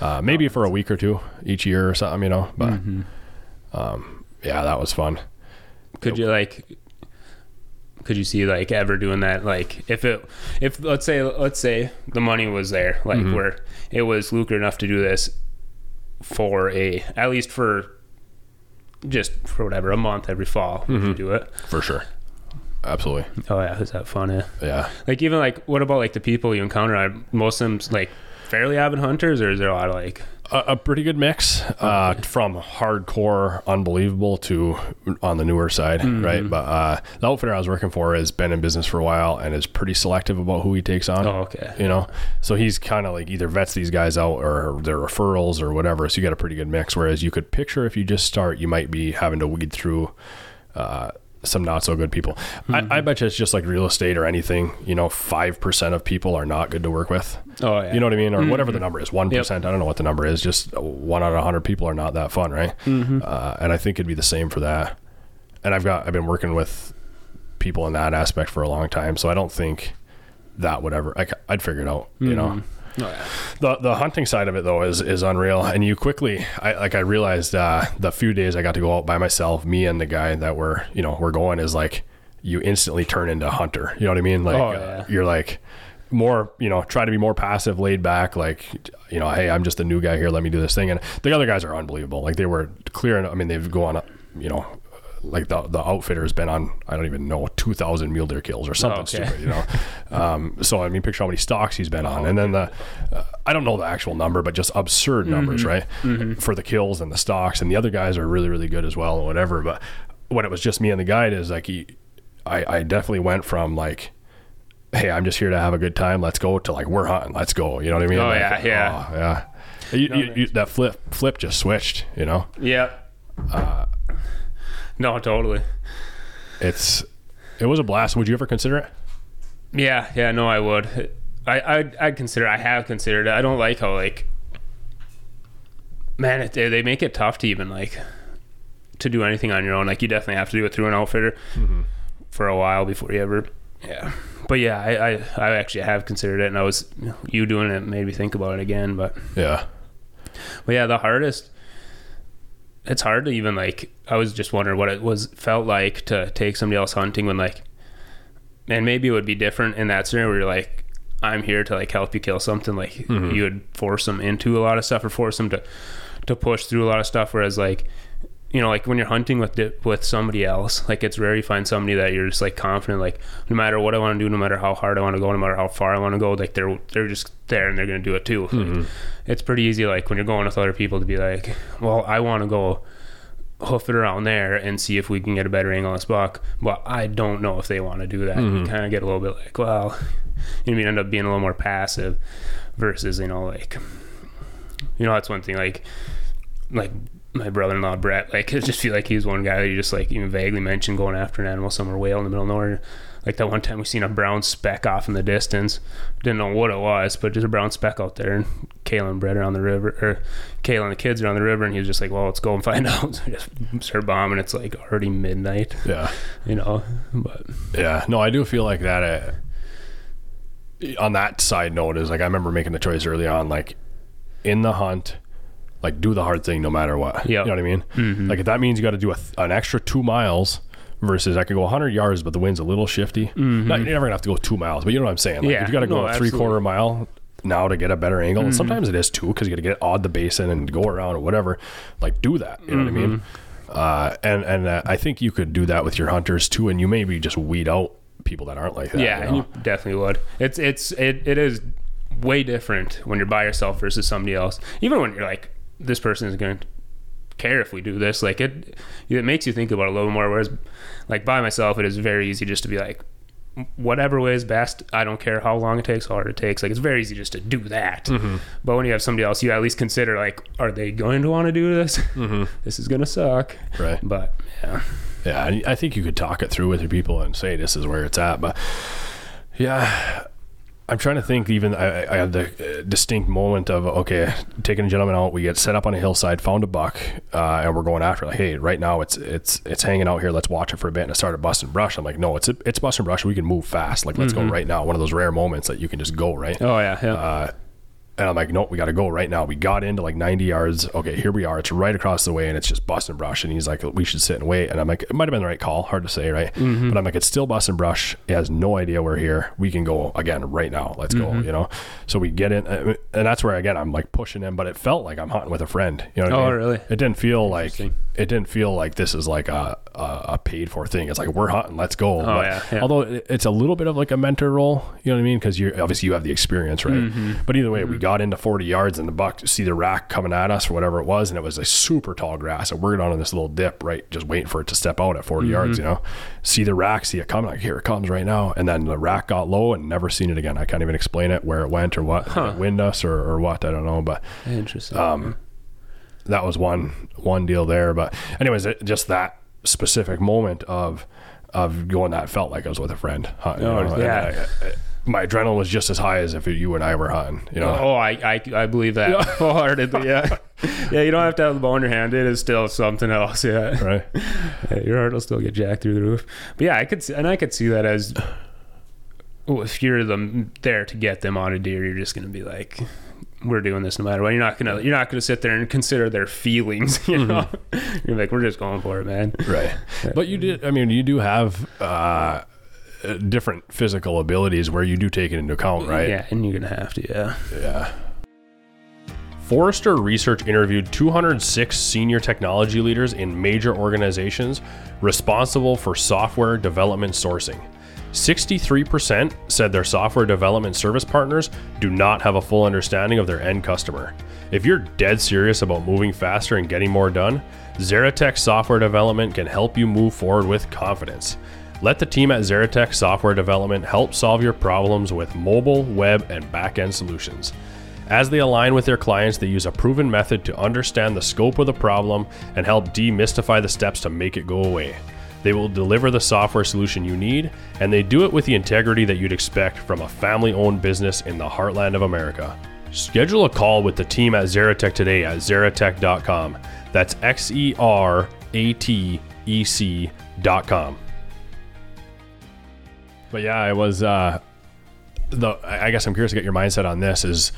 Speaker 1: yeah.
Speaker 2: uh, maybe for a week or two each year or something, you know. But
Speaker 1: Mm-hmm.
Speaker 2: um, yeah, that was fun.
Speaker 1: Could you like? Could you see like ever doing that? Like if it, if let's say let's say the money was there, like
Speaker 2: Mm-hmm.
Speaker 1: where it was lucrative enough to do this for a at least for just for whatever a month every fall,
Speaker 2: Mm-hmm.
Speaker 1: you do it?
Speaker 2: For sure. Absolutely.
Speaker 1: Oh yeah, is that fun? Eh?
Speaker 2: Yeah.
Speaker 1: Like even like what about like the people you encounter? Are most of them like fairly avid hunters, or is there a lot of like?
Speaker 2: A, a pretty good mix uh, from hardcore, unbelievable to on the newer side,
Speaker 1: Mm-hmm.
Speaker 2: right? But uh, the outfitter I was working for has been in business for a while and is pretty selective about who he takes on.
Speaker 1: Oh okay.
Speaker 2: You know, so he's kind of like either vets these guys out or their referrals or whatever. So you got a pretty good mix. Whereas you could picture if you just start, you might be having to weed through uh, some not so good people. I, I mm-hmm. bet you it's just like real estate or anything. You know, five percent of people are not good to work with.
Speaker 1: Oh yeah.
Speaker 2: You know what I mean, or whatever the mm-hmm. number is, one I don't know what the number is. Just one out of a hundred people are not that fun, right? Mm-hmm. Uh, and I think it'd be the same for that. And I've got I've been working with people in that aspect for a long time, so I don't think that would ever. I, I'd figure it out, you know.
Speaker 1: Oh yeah.
Speaker 2: The the hunting side of it though is is unreal, and you quickly I like I realized uh, the few days I got to go out by myself, me and the guy that were you know we're going is like you instantly turn into a hunter. You know what I mean? Like
Speaker 1: Oh,
Speaker 2: uh, you're like more you know try to be more passive, laid back. Like you know, hey, I'm just a new guy here. Let me do this thing. And the other guys are unbelievable. Like they were clear. I mean, they've gone you know. Like the the outfitter has been on, I don't even know, two thousand mule deer kills or something
Speaker 1: Okay.
Speaker 2: stupid, you know. Um, so I mean, picture how many stocks he's been on, and then the uh, I don't know the actual number, but just absurd numbers, right? For the kills and the stocks, and the other guys are really really good as well, and whatever. But when it was just me and the guide, is like he, I I definitely went from like. Hey, I'm just here to have a good time. Let's go to like we're hunting. Let's go. You know what I mean?
Speaker 1: Oh,
Speaker 2: Like,
Speaker 1: yeah, yeah.
Speaker 2: oh, yeah. You, you, you, that flip flip just switched. You know,
Speaker 1: Yeah. no, totally.
Speaker 2: it's it was a blast. Would you ever consider it?
Speaker 1: Yeah, yeah, no, I would. I, I'd, I'd consider. I have considered it. I don't like how like, man, it, they they make it tough to even like to do anything on your own. Like you definitely have to do it through an outfitter mm-hmm. for a while before you ever. Yeah, but yeah, I, I I actually have considered it, and I was you doing it made me think about it again. But
Speaker 2: Yeah.
Speaker 1: but yeah, the hardest. It's hard to even like. I was just wondering what it was felt like to take somebody else hunting when like, and maybe it would be different in that scenario where you're like, I'm here to like help you kill something. Like mm-hmm. you would force them into a lot of stuff or force them to to push through a lot of stuff. Whereas like, you know, like when you're hunting with with somebody else, like it's rare you find somebody that you're just like confident. Like no matter what I want to do, no matter how hard I want to go, no matter how far I want to go, like they're they're just there and they're gonna do it too. Like, mm-hmm. it's pretty easy like when you're going with other people to be like, well, I want to go hoof it around there and see if we can get a better angle on this buck. But I don't know if they want to do that. You mm-hmm. kind of get a little bit like, well, you know, mean, end up being a little more passive versus, you know, like, you know, that's one thing. Like, like my brother-in-law Brett, like, I just feel like he's one guy that you just like even vaguely mentioned going after an animal somewhere whale in the middle of nowhere. Like that one time we seen a brown speck off in the distance. Didn't know what it was, but just a brown speck out there. And Kayla and Brett are on the river, or Kayla and the kids are on the river, and he was just like, "Well, let's go and find out." So just start bombing. It's like already midnight,
Speaker 2: Yeah.
Speaker 1: you know. But
Speaker 2: Yeah, no, I do feel like that. Uh, on that side note, is like I remember making the choice early on, like in the hunt, like do the hard thing no matter what.
Speaker 1: Yeah.
Speaker 2: you know what I mean.
Speaker 1: Mm-hmm.
Speaker 2: Like if that means you got to do a th- an extra two miles versus I could go 100 yards, but the wind's a little shifty. Not, you're never gonna have to go two miles, but you know what I'm saying. Like
Speaker 1: Mm-hmm. Yeah,
Speaker 2: if you got to go
Speaker 1: no,
Speaker 2: a three.
Speaker 1: Mm-hmm.
Speaker 2: quarter mile now to get a better angle, and sometimes it is two because you got to get odd the basin and go around or whatever. Like do that. You know what I mean?
Speaker 1: Mm-hmm.
Speaker 2: Uh, and and uh, I think you could do that with your hunters too, and you maybe just weed out people that aren't like that.
Speaker 1: yeah,
Speaker 2: you
Speaker 1: and
Speaker 2: know?
Speaker 1: you definitely would. It's it's it, it is way different when you're by yourself versus somebody else. Even when you're like, this person is going to care if we do this. Like it, it makes you think about it a little more. Whereas, like by myself, it is very easy just to be like, whatever way is best. I don't care how long it takes, how hard it takes. Like it's very easy just to do that.
Speaker 2: Mm-hmm.
Speaker 1: But when you have somebody else, you at least consider like, are they going to want to do this? this is gonna suck.
Speaker 2: Right.
Speaker 1: But yeah,
Speaker 2: Yeah, I think you could talk it through with your people and say this is where it's at. But yeah, I'm trying to think. Even I, I had the uh, distinct moment of okay, taking a gentleman out. We get set up on a hillside, found a buck, uh, and we're going after. it. Like, hey, right now it's it's it's hanging out here. Let's watch it for a bit. And it started busting brush. I'm like, no, it's it's busting brush. We can move fast. Like, let's go right now. One of those rare moments that you can just go right.
Speaker 1: oh yeah, yeah.
Speaker 2: Uh, and I'm like, nope, we got to go right now. We got into like 90 yards. Okay, here we are. It's right across the way and it's just bust and brush. And he's like, we should sit and wait. And I'm like, it might have been the right call. Hard to say, right? But I'm like, it's still bust and brush. He has no idea we're here. We can go again right now. Let's go, you know? So we get in. uh, And that's where, again, I'm like pushing him, but it felt like I'm hunting with a friend. You know what I
Speaker 1: Oh,
Speaker 2: mean?
Speaker 1: really?
Speaker 2: It didn't feel like, it didn't feel like this is like a, a, a paid for thing. It's like, we're hunting. Let's go. But
Speaker 1: Oh, yeah, yeah.
Speaker 2: Although it's a little bit of like a mentor role, you know what I mean? Because you're obviously you have the experience, right?
Speaker 1: Mm-hmm.
Speaker 2: But either way, we got into 40 yards and the buck to see the rack coming at us or whatever it was, and it was a super tall grass. And we're down in this little dip, right? Just waiting for it to step out at 40 yards, you
Speaker 1: Mm-hmm.
Speaker 2: know? See the rack, see it coming, like here it comes right now. And then the rack got low and never seen it again. I can't even explain it where it went or what, it wind us or, or what, I don't know. But
Speaker 1: Interesting.
Speaker 2: um, that was one one deal there. But anyways, it, just that specific moment of of going that felt like I was with a friend. you
Speaker 1: Oh,
Speaker 2: know,
Speaker 1: yeah.
Speaker 2: I- I- my adrenaline was just as high as if you and I were hunting. You know,
Speaker 1: Oh, I, I, I believe that wholeheartedly. Yeah, yeah. You don't have to have the bow in your hand. It is still something else. Yeah,
Speaker 2: right?
Speaker 1: Yeah, your heart will still get jacked through the roof. But yeah, I could see, and I could see that as well, if you're them there to get them on a deer, you're just gonna be like, we're doing this no matter what. You're not gonna you're not gonna sit there and consider their feelings. You know, you're like, we're just going for it, man.
Speaker 2: Right. But you did. I mean, you do have uh, Uh, different physical abilities where you do take it into account, right?
Speaker 1: Yeah, and you're gonna have to. Yeah.
Speaker 2: Yeah. Forrester Research interviewed 206 senior technology leaders in major organizations responsible for software development sourcing. 63% said their software development service partners do not have a full understanding of their end customer. If you're dead serious about moving faster and getting more done, Xeratec Software Development can help you move forward with confidence. Let the team at Xeratec Software Development help solve your problems with mobile, web, and back-end solutions. As they align with their clients, they use a proven method to understand the scope of the problem and help demystify the steps to make it go away. They will deliver the software solution you need, and they do it with the integrity that you'd expect from a family owned business in the heartland of America. Schedule a call with the team at Xeratec today at xeratec.com. That's X E R A T E C.com. But yeah, I was, uh, the, I guess I'm curious to get your mindset on this is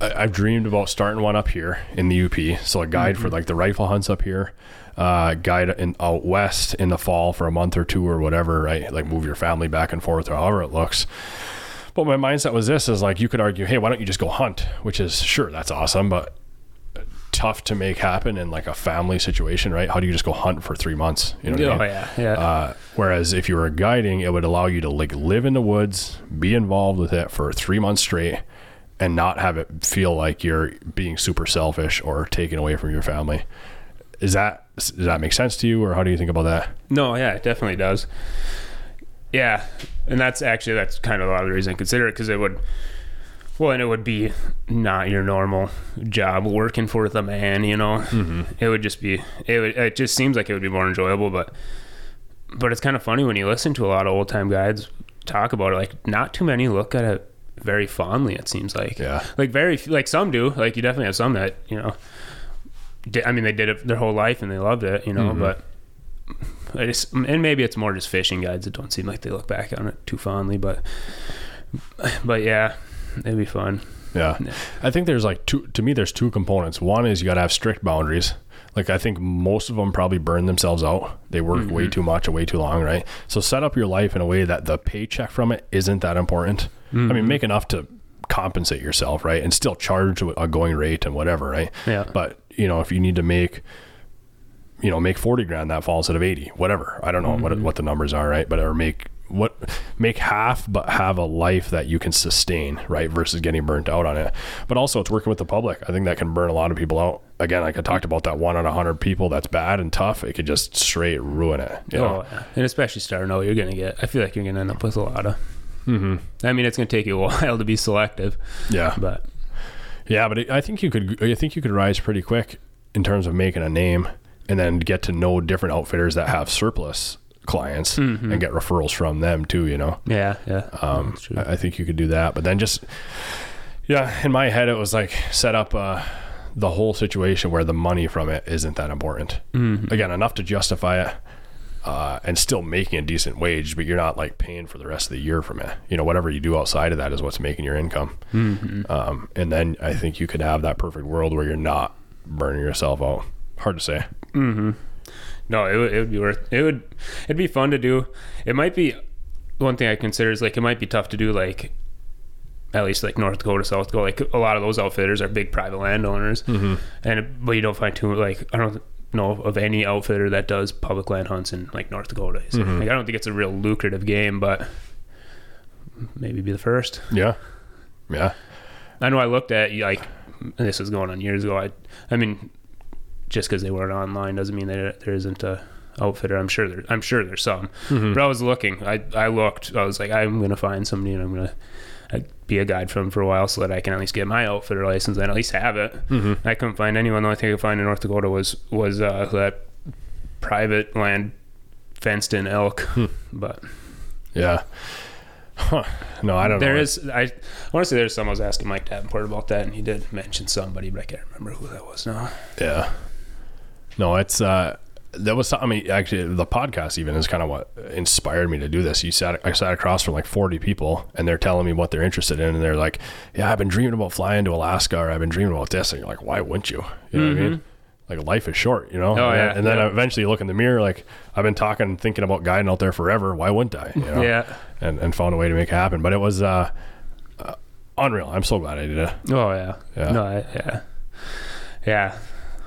Speaker 2: I, I've dreamed about starting one up here in the UP. So a guide for like the rifle hunts up here, uh, guide in out west in the fall for a month or two or whatever, right? Like move your family back and forth or however it looks. But my mindset was this is like you could argue, hey, why don't you just go hunt? Which is sure that's awesome, but tough to make happen in like a family situation, right? How do you just go hunt for three months? You know what I
Speaker 1: Oh
Speaker 2: mean?
Speaker 1: yeah, yeah.
Speaker 2: Uh, whereas if you were guiding, it would allow you to like live in the woods, be involved with it for three months straight, and not have it feel like you're being super selfish or taken away from your family. Is that does that make sense to you, or how do you think about that?
Speaker 1: No, yeah, it definitely does. Yeah, and that's actually that's kind of a lot of the reason I consider it because it would, well, and it would be not your normal job working for the man. You know, mm-hmm. it would just be it. Would, it just seems like it would be more enjoyable, but but it's kind of funny when you listen to a lot of old time guides talk about it. Like, not too many look at it very fondly. It seems like
Speaker 2: Yeah.
Speaker 1: like very like some do. Like you definitely have some that you know. Di- I mean, they did it their whole life and they loved it, you know. Mm-hmm. But I just, and maybe it's more just fishing guides that don't seem like they look back on it too fondly. But but yeah, it'd be fun.
Speaker 2: Yeah. I think there's like two, to me, there's two components. One is you got to have strict boundaries. Like I think most of them probably burn themselves out. They work way mm-hmm. too much way too long, right? So set up your life in a way that the paycheck from it isn't that important. I mean, mm-hmm. make enough to compensate yourself, right? And still charge a going rate and whatever, right?
Speaker 1: Yeah.
Speaker 2: But, you know, if you need to make, you know, make 40 grand that fall instead of 80, whatever. I don't know what, mm-hmm. what the numbers are, right? But, or make what make half but have a life that you can sustain right versus getting burnt out on it but also it's working with the public i think that can burn a lot of people out again like i talked about that one on a hundred people that's bad and tough it could just straight ruin it you know?
Speaker 1: Oh, yeah. and especially starting out, you're gonna get. I feel like you're gonna end up with a lot of.
Speaker 2: mm-hmm.
Speaker 1: I mean, it's gonna take you a while to be selective,
Speaker 2: yeah
Speaker 1: but
Speaker 2: Yeah, but it, I think you could. I think you could rise pretty quick in terms of making a name, and then get to know different outfitters that have surplus clients
Speaker 1: Mhm.
Speaker 2: and get referrals from them too. You know,
Speaker 1: yeah, yeah,
Speaker 2: um. I, I think you could do that. But then just, yeah, in my head it was like set up uh, the whole situation where the money from it isn't that important.
Speaker 1: Mhm.
Speaker 2: Again, enough to justify it. Uh, and still making a decent wage, but you're not like paying for the rest of the year from it. You know, whatever you do outside of that is what's making your income.
Speaker 1: Mhm.
Speaker 2: Um, and then I think you could have that perfect world where you're not burning yourself out. Hard to say.
Speaker 1: Mm-hmm. No, it would, it would be worth. It would. It'd be fun to do. It might be one thing I consider is like it might be tough to do like. At least like North Dakota, South Dakota, like a lot of those outfitters are big private landowners,
Speaker 2: Mm-hmm.
Speaker 1: and it, but you don't find too like I don't know of any outfitter that does public land hunts in like North Dakota. So,
Speaker 2: Mhm.
Speaker 1: Like I don't think it's a real lucrative game, but maybe be the first.
Speaker 2: Yeah. Yeah.
Speaker 1: I know I looked at like this was going on years ago. I, I mean, just because they weren't online doesn't mean that there isn't a outfitter. I'm sure there. I'm sure there's some.
Speaker 2: Mhm.
Speaker 1: But I was looking. I I looked. I was like, I'm gonna find somebody and I'm gonna uh, be a guide for them for a while so that I can at least get my outfitter license and at least have it.
Speaker 2: Mhm.
Speaker 1: I couldn't find anyone. The only thing I could find in North Dakota was was uh, that private land fenced in elk.
Speaker 2: Hmm.
Speaker 1: But
Speaker 2: Yeah. Huh. No, I don't
Speaker 1: there
Speaker 2: know.
Speaker 1: is. I, I want to say there's some. I was asking Mike Davenport about that, and he did mention somebody, but I can't remember who that was now.
Speaker 2: Yeah. No, it's uh that was I mean actually the podcast even is kind of what inspired me to do this. You sat I sat across from like 40 people and they're telling me what they're interested in and they're like, "Yeah, I've been dreaming about flying to Alaska or I've been dreaming about this." And you're like, "Why wouldn't you?" You know what I mean? Like life is short, you know.
Speaker 1: Mm-hmm. Oh,
Speaker 2: and,
Speaker 1: yeah,
Speaker 2: then- and then
Speaker 1: yeah.
Speaker 2: eventually you look in the mirror like I've been talking and thinking about guiding out there forever. Why wouldn't I? You know?
Speaker 1: Yeah.
Speaker 2: And and found a way to make it happen. But it was uh, uh unreal. I'm so glad I did it.
Speaker 1: Oh yeah.
Speaker 2: Yeah.
Speaker 1: No. I, yeah. Yeah.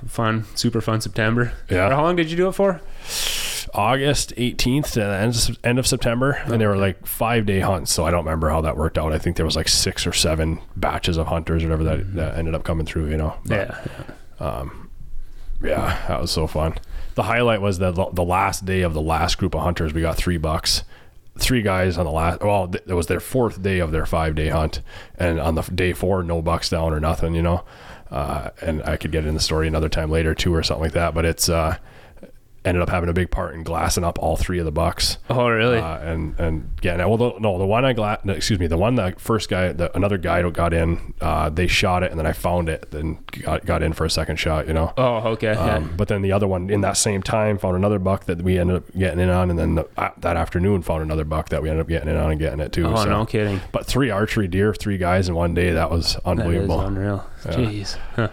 Speaker 1: Fun. Super fun September.
Speaker 2: Yeah.
Speaker 1: How long did you do it for?
Speaker 2: August 18th to the end of, end of September, and they were like five day hunts. So I don't remember how that worked out. I think there was like six or seven batches of hunters or whatever that, mm-hmm. that ended up coming through. You know, But,
Speaker 1: Yeah.
Speaker 2: yeah, um, that was so fun. The highlight was the the last day of the last group of hunters. We got three bucks. Three guys on the last. Well, th- it was their fourth day of their five day hunt, and on the f- day four, no bucks down or nothing. You know, uh, and I could get in the story another time later too, or something like that. But it's uh, ended up having a big part in glassing up all three of the bucks.
Speaker 1: Oh really?
Speaker 2: Uh, and and yeah, well, the, no, the one I gla- no, excuse me, the one that first guy, the, another guy who got in, uh, they shot it, and then I found it, then got, got in for a second shot, you know.
Speaker 1: oh okay.
Speaker 2: Um, but then the other one in that same time found another buck that we ended up getting in on, and then the, uh, that afternoon found another buck that we ended up getting in on and getting it too.
Speaker 1: Oh
Speaker 2: so.
Speaker 1: no kidding.
Speaker 2: But three archery deer, three guys in one day, that was
Speaker 1: That is
Speaker 2: unbelievable.
Speaker 1: unreal.
Speaker 2: Yeah.
Speaker 1: Jeez. Huh.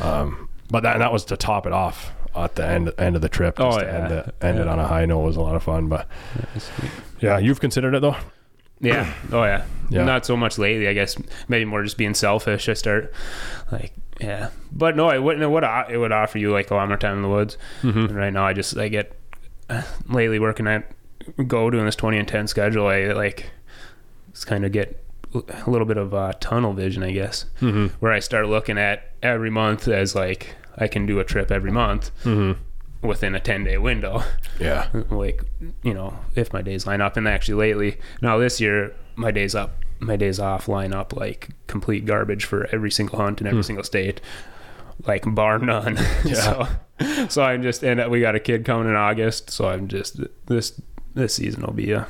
Speaker 2: Um, but that, that was to top it off at the end end of the trip.
Speaker 1: Oh,
Speaker 2: just to
Speaker 1: yeah.
Speaker 2: end it, end it on a high note was a lot of fun. But yeah, you've considered it though.
Speaker 1: Yeah. Oh yeah.
Speaker 2: Yeah.
Speaker 1: Not so much lately. I guess maybe more just being selfish. I start like yeah. But no, it wouldn't. It would. It would offer you like a lot more time in the woods.
Speaker 2: Mm-hmm.
Speaker 1: Right now, I just I get lately working at go doing this twenty and ten schedule. I like just kind of get a little bit of uh, tunnel vision, I guess,
Speaker 2: Mm-hmm.
Speaker 1: where I start looking at every month as like I can do a trip every month
Speaker 2: Mm-hmm.
Speaker 1: within a ten day window.
Speaker 2: Yeah.
Speaker 1: like you know if my days line up and actually lately now this year my days up my days off line up like complete garbage for every single hunt in every
Speaker 2: Hmm.
Speaker 1: single state like bar none
Speaker 2: Yeah.
Speaker 1: so so i'm just and we got a kid coming in august so i'm just this this season will be a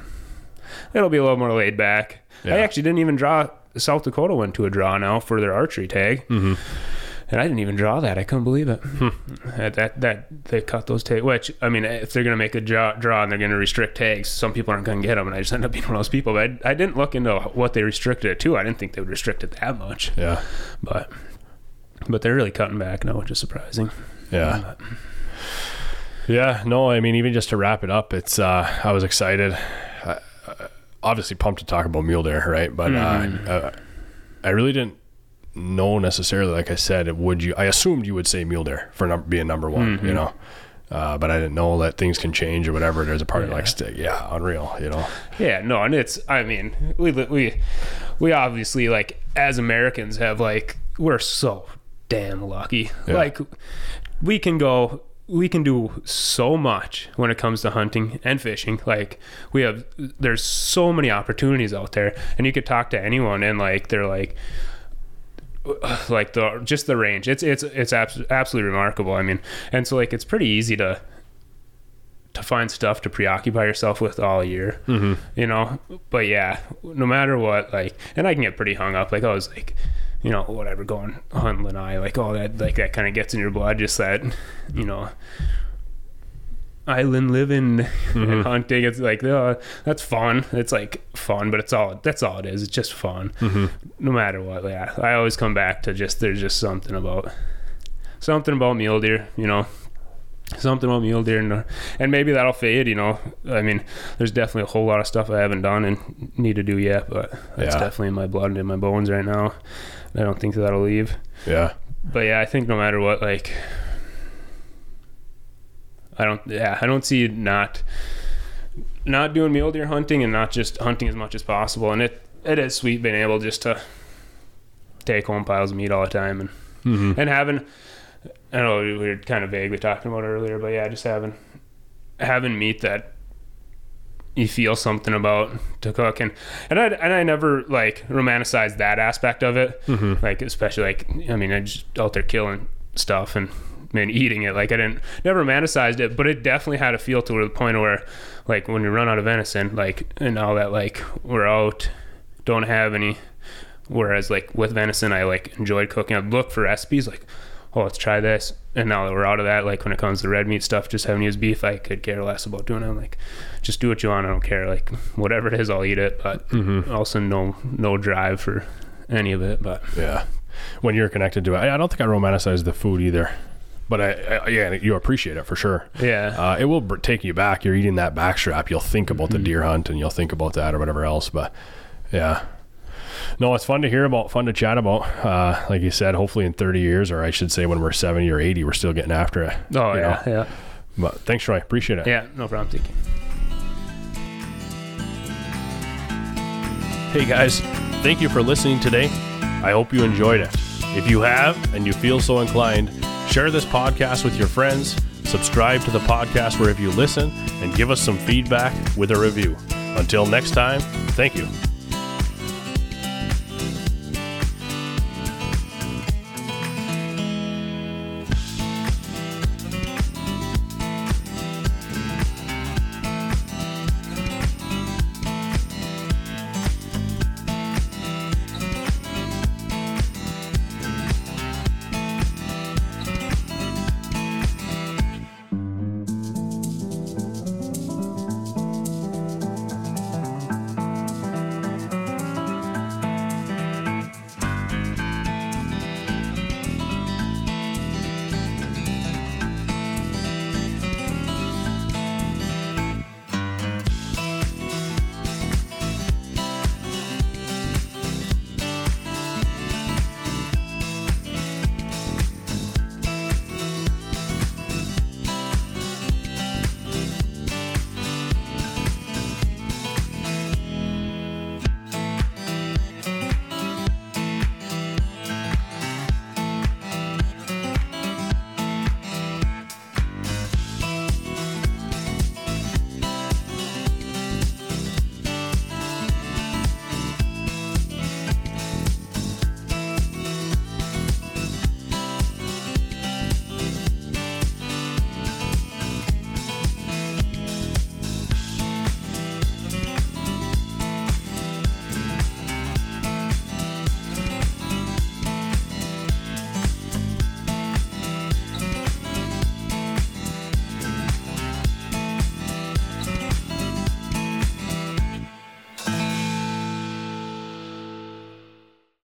Speaker 1: it'll be a little more laid back
Speaker 2: Yeah.
Speaker 1: i actually didn't even draw south dakota went to a draw now for their archery tag
Speaker 2: Mm-hmm.
Speaker 1: And I didn't even draw that. I couldn't believe it.
Speaker 2: Hmm.
Speaker 1: That, that that they cut those tags. Which I mean, if they're gonna make a draw, draw and they're gonna restrict tags, some people aren't gonna get them, and I just end up being one of those people. But I, I didn't look into what they restricted it to. I didn't think they would restrict it that much.
Speaker 2: Yeah.
Speaker 1: But but they're really cutting back now, which is surprising.
Speaker 2: Yeah. Yeah. No, I mean, even just to wrap it up, it's, uh, I was excited. I, uh, obviously pumped to talk about mule deer, right? But, uh, uh, I really didn't know necessarily, like I said, it would you, I assumed you would say mule deer for num- being number one,
Speaker 1: Mhm.
Speaker 2: you know? Uh, but I didn't know that things can change or whatever. There's a part of like, st- yeah, unreal, you know.
Speaker 1: Yeah, no, and it's I mean, we we we obviously like as Americans have like we're so damn lucky.
Speaker 2: Yeah.
Speaker 1: Like we can go we can do so much when it comes to hunting and fishing. Like we have there's so many opportunities out there and you could talk to anyone and like they're like like the just the range. It's it's it's abs- absolutely remarkable. I mean, and so like it's pretty easy to to find stuff to preoccupy yourself with all year, mm-hmm. you know. But yeah, no matter what, like, and I can get pretty hung up. Like I was like, you know, whatever, going hunting Lanai, like all that, like that kind of gets in your blood. Just that, you know, island living and mm-hmm. hunting. It's like, oh, that's fun. It's like fun, but it's all that's all it is. It's just fun, mm-hmm. no matter what. Yeah, I always come back to just there's just something about something about mule deer, you know. Something about mule deer, and, and maybe that'll fade. You know, I mean, there's definitely a whole lot of stuff I haven't done and need to do yet, but it's
Speaker 2: Yeah.
Speaker 1: definitely in my blood and in my bones right now. I don't think that'll leave
Speaker 2: Yeah.
Speaker 1: but yeah, I think no matter what, like, I don't, yeah, I don't see not, not doing mule deer hunting and not just hunting as much as possible. And it, it is sweet being able just to take home piles of meat all the time and,
Speaker 2: Mm-hmm.
Speaker 1: and having, I know we were kind of vaguely talking about it earlier, but yeah, just having, having meat that you feel something about to cook and and I and I never like romanticize that aspect of it
Speaker 2: Mm-hmm.
Speaker 1: like especially like I mean I just out there killing stuff and and eating it. Like I didn't never romanticized it but it definitely had a feel to it. the point where like when you run out of venison like and all that like we're out don't have any. Whereas like with venison I like enjoyed cooking. I'd look for recipes like oh let's try this. And now that we're out of that like when it comes to red meat stuff just having used beef I could care less about doing it. I'm like just do what you want. I don't care. Like whatever it is I'll eat it. But mm-hmm. also no no drive for any of it. But
Speaker 2: Yeah. When you're connected to it, I I don't think I romanticize the food either, but I, I yeah, you appreciate it for sure.
Speaker 1: yeah
Speaker 2: Uh, it will take you back. You're eating that backstrap. You'll think about
Speaker 1: Mm-hmm.
Speaker 2: the deer hunt and you'll think about that or whatever else. But yeah, no, it's fun to hear about, fun to chat about. Uh, like you said, hopefully in 30 years, or I should say when we're 70 or 80, we're still getting after it.
Speaker 1: oh yeah
Speaker 2: know?
Speaker 1: yeah
Speaker 2: But thanks, Troy. Appreciate it.
Speaker 1: yeah no problem thank you
Speaker 2: Hey guys, thank you for listening today. I hope you enjoyed it. If you have and you feel so inclined, share this podcast with your friends, subscribe to the podcast wherever you listen, and give us some feedback with a review. Until next time, thank you.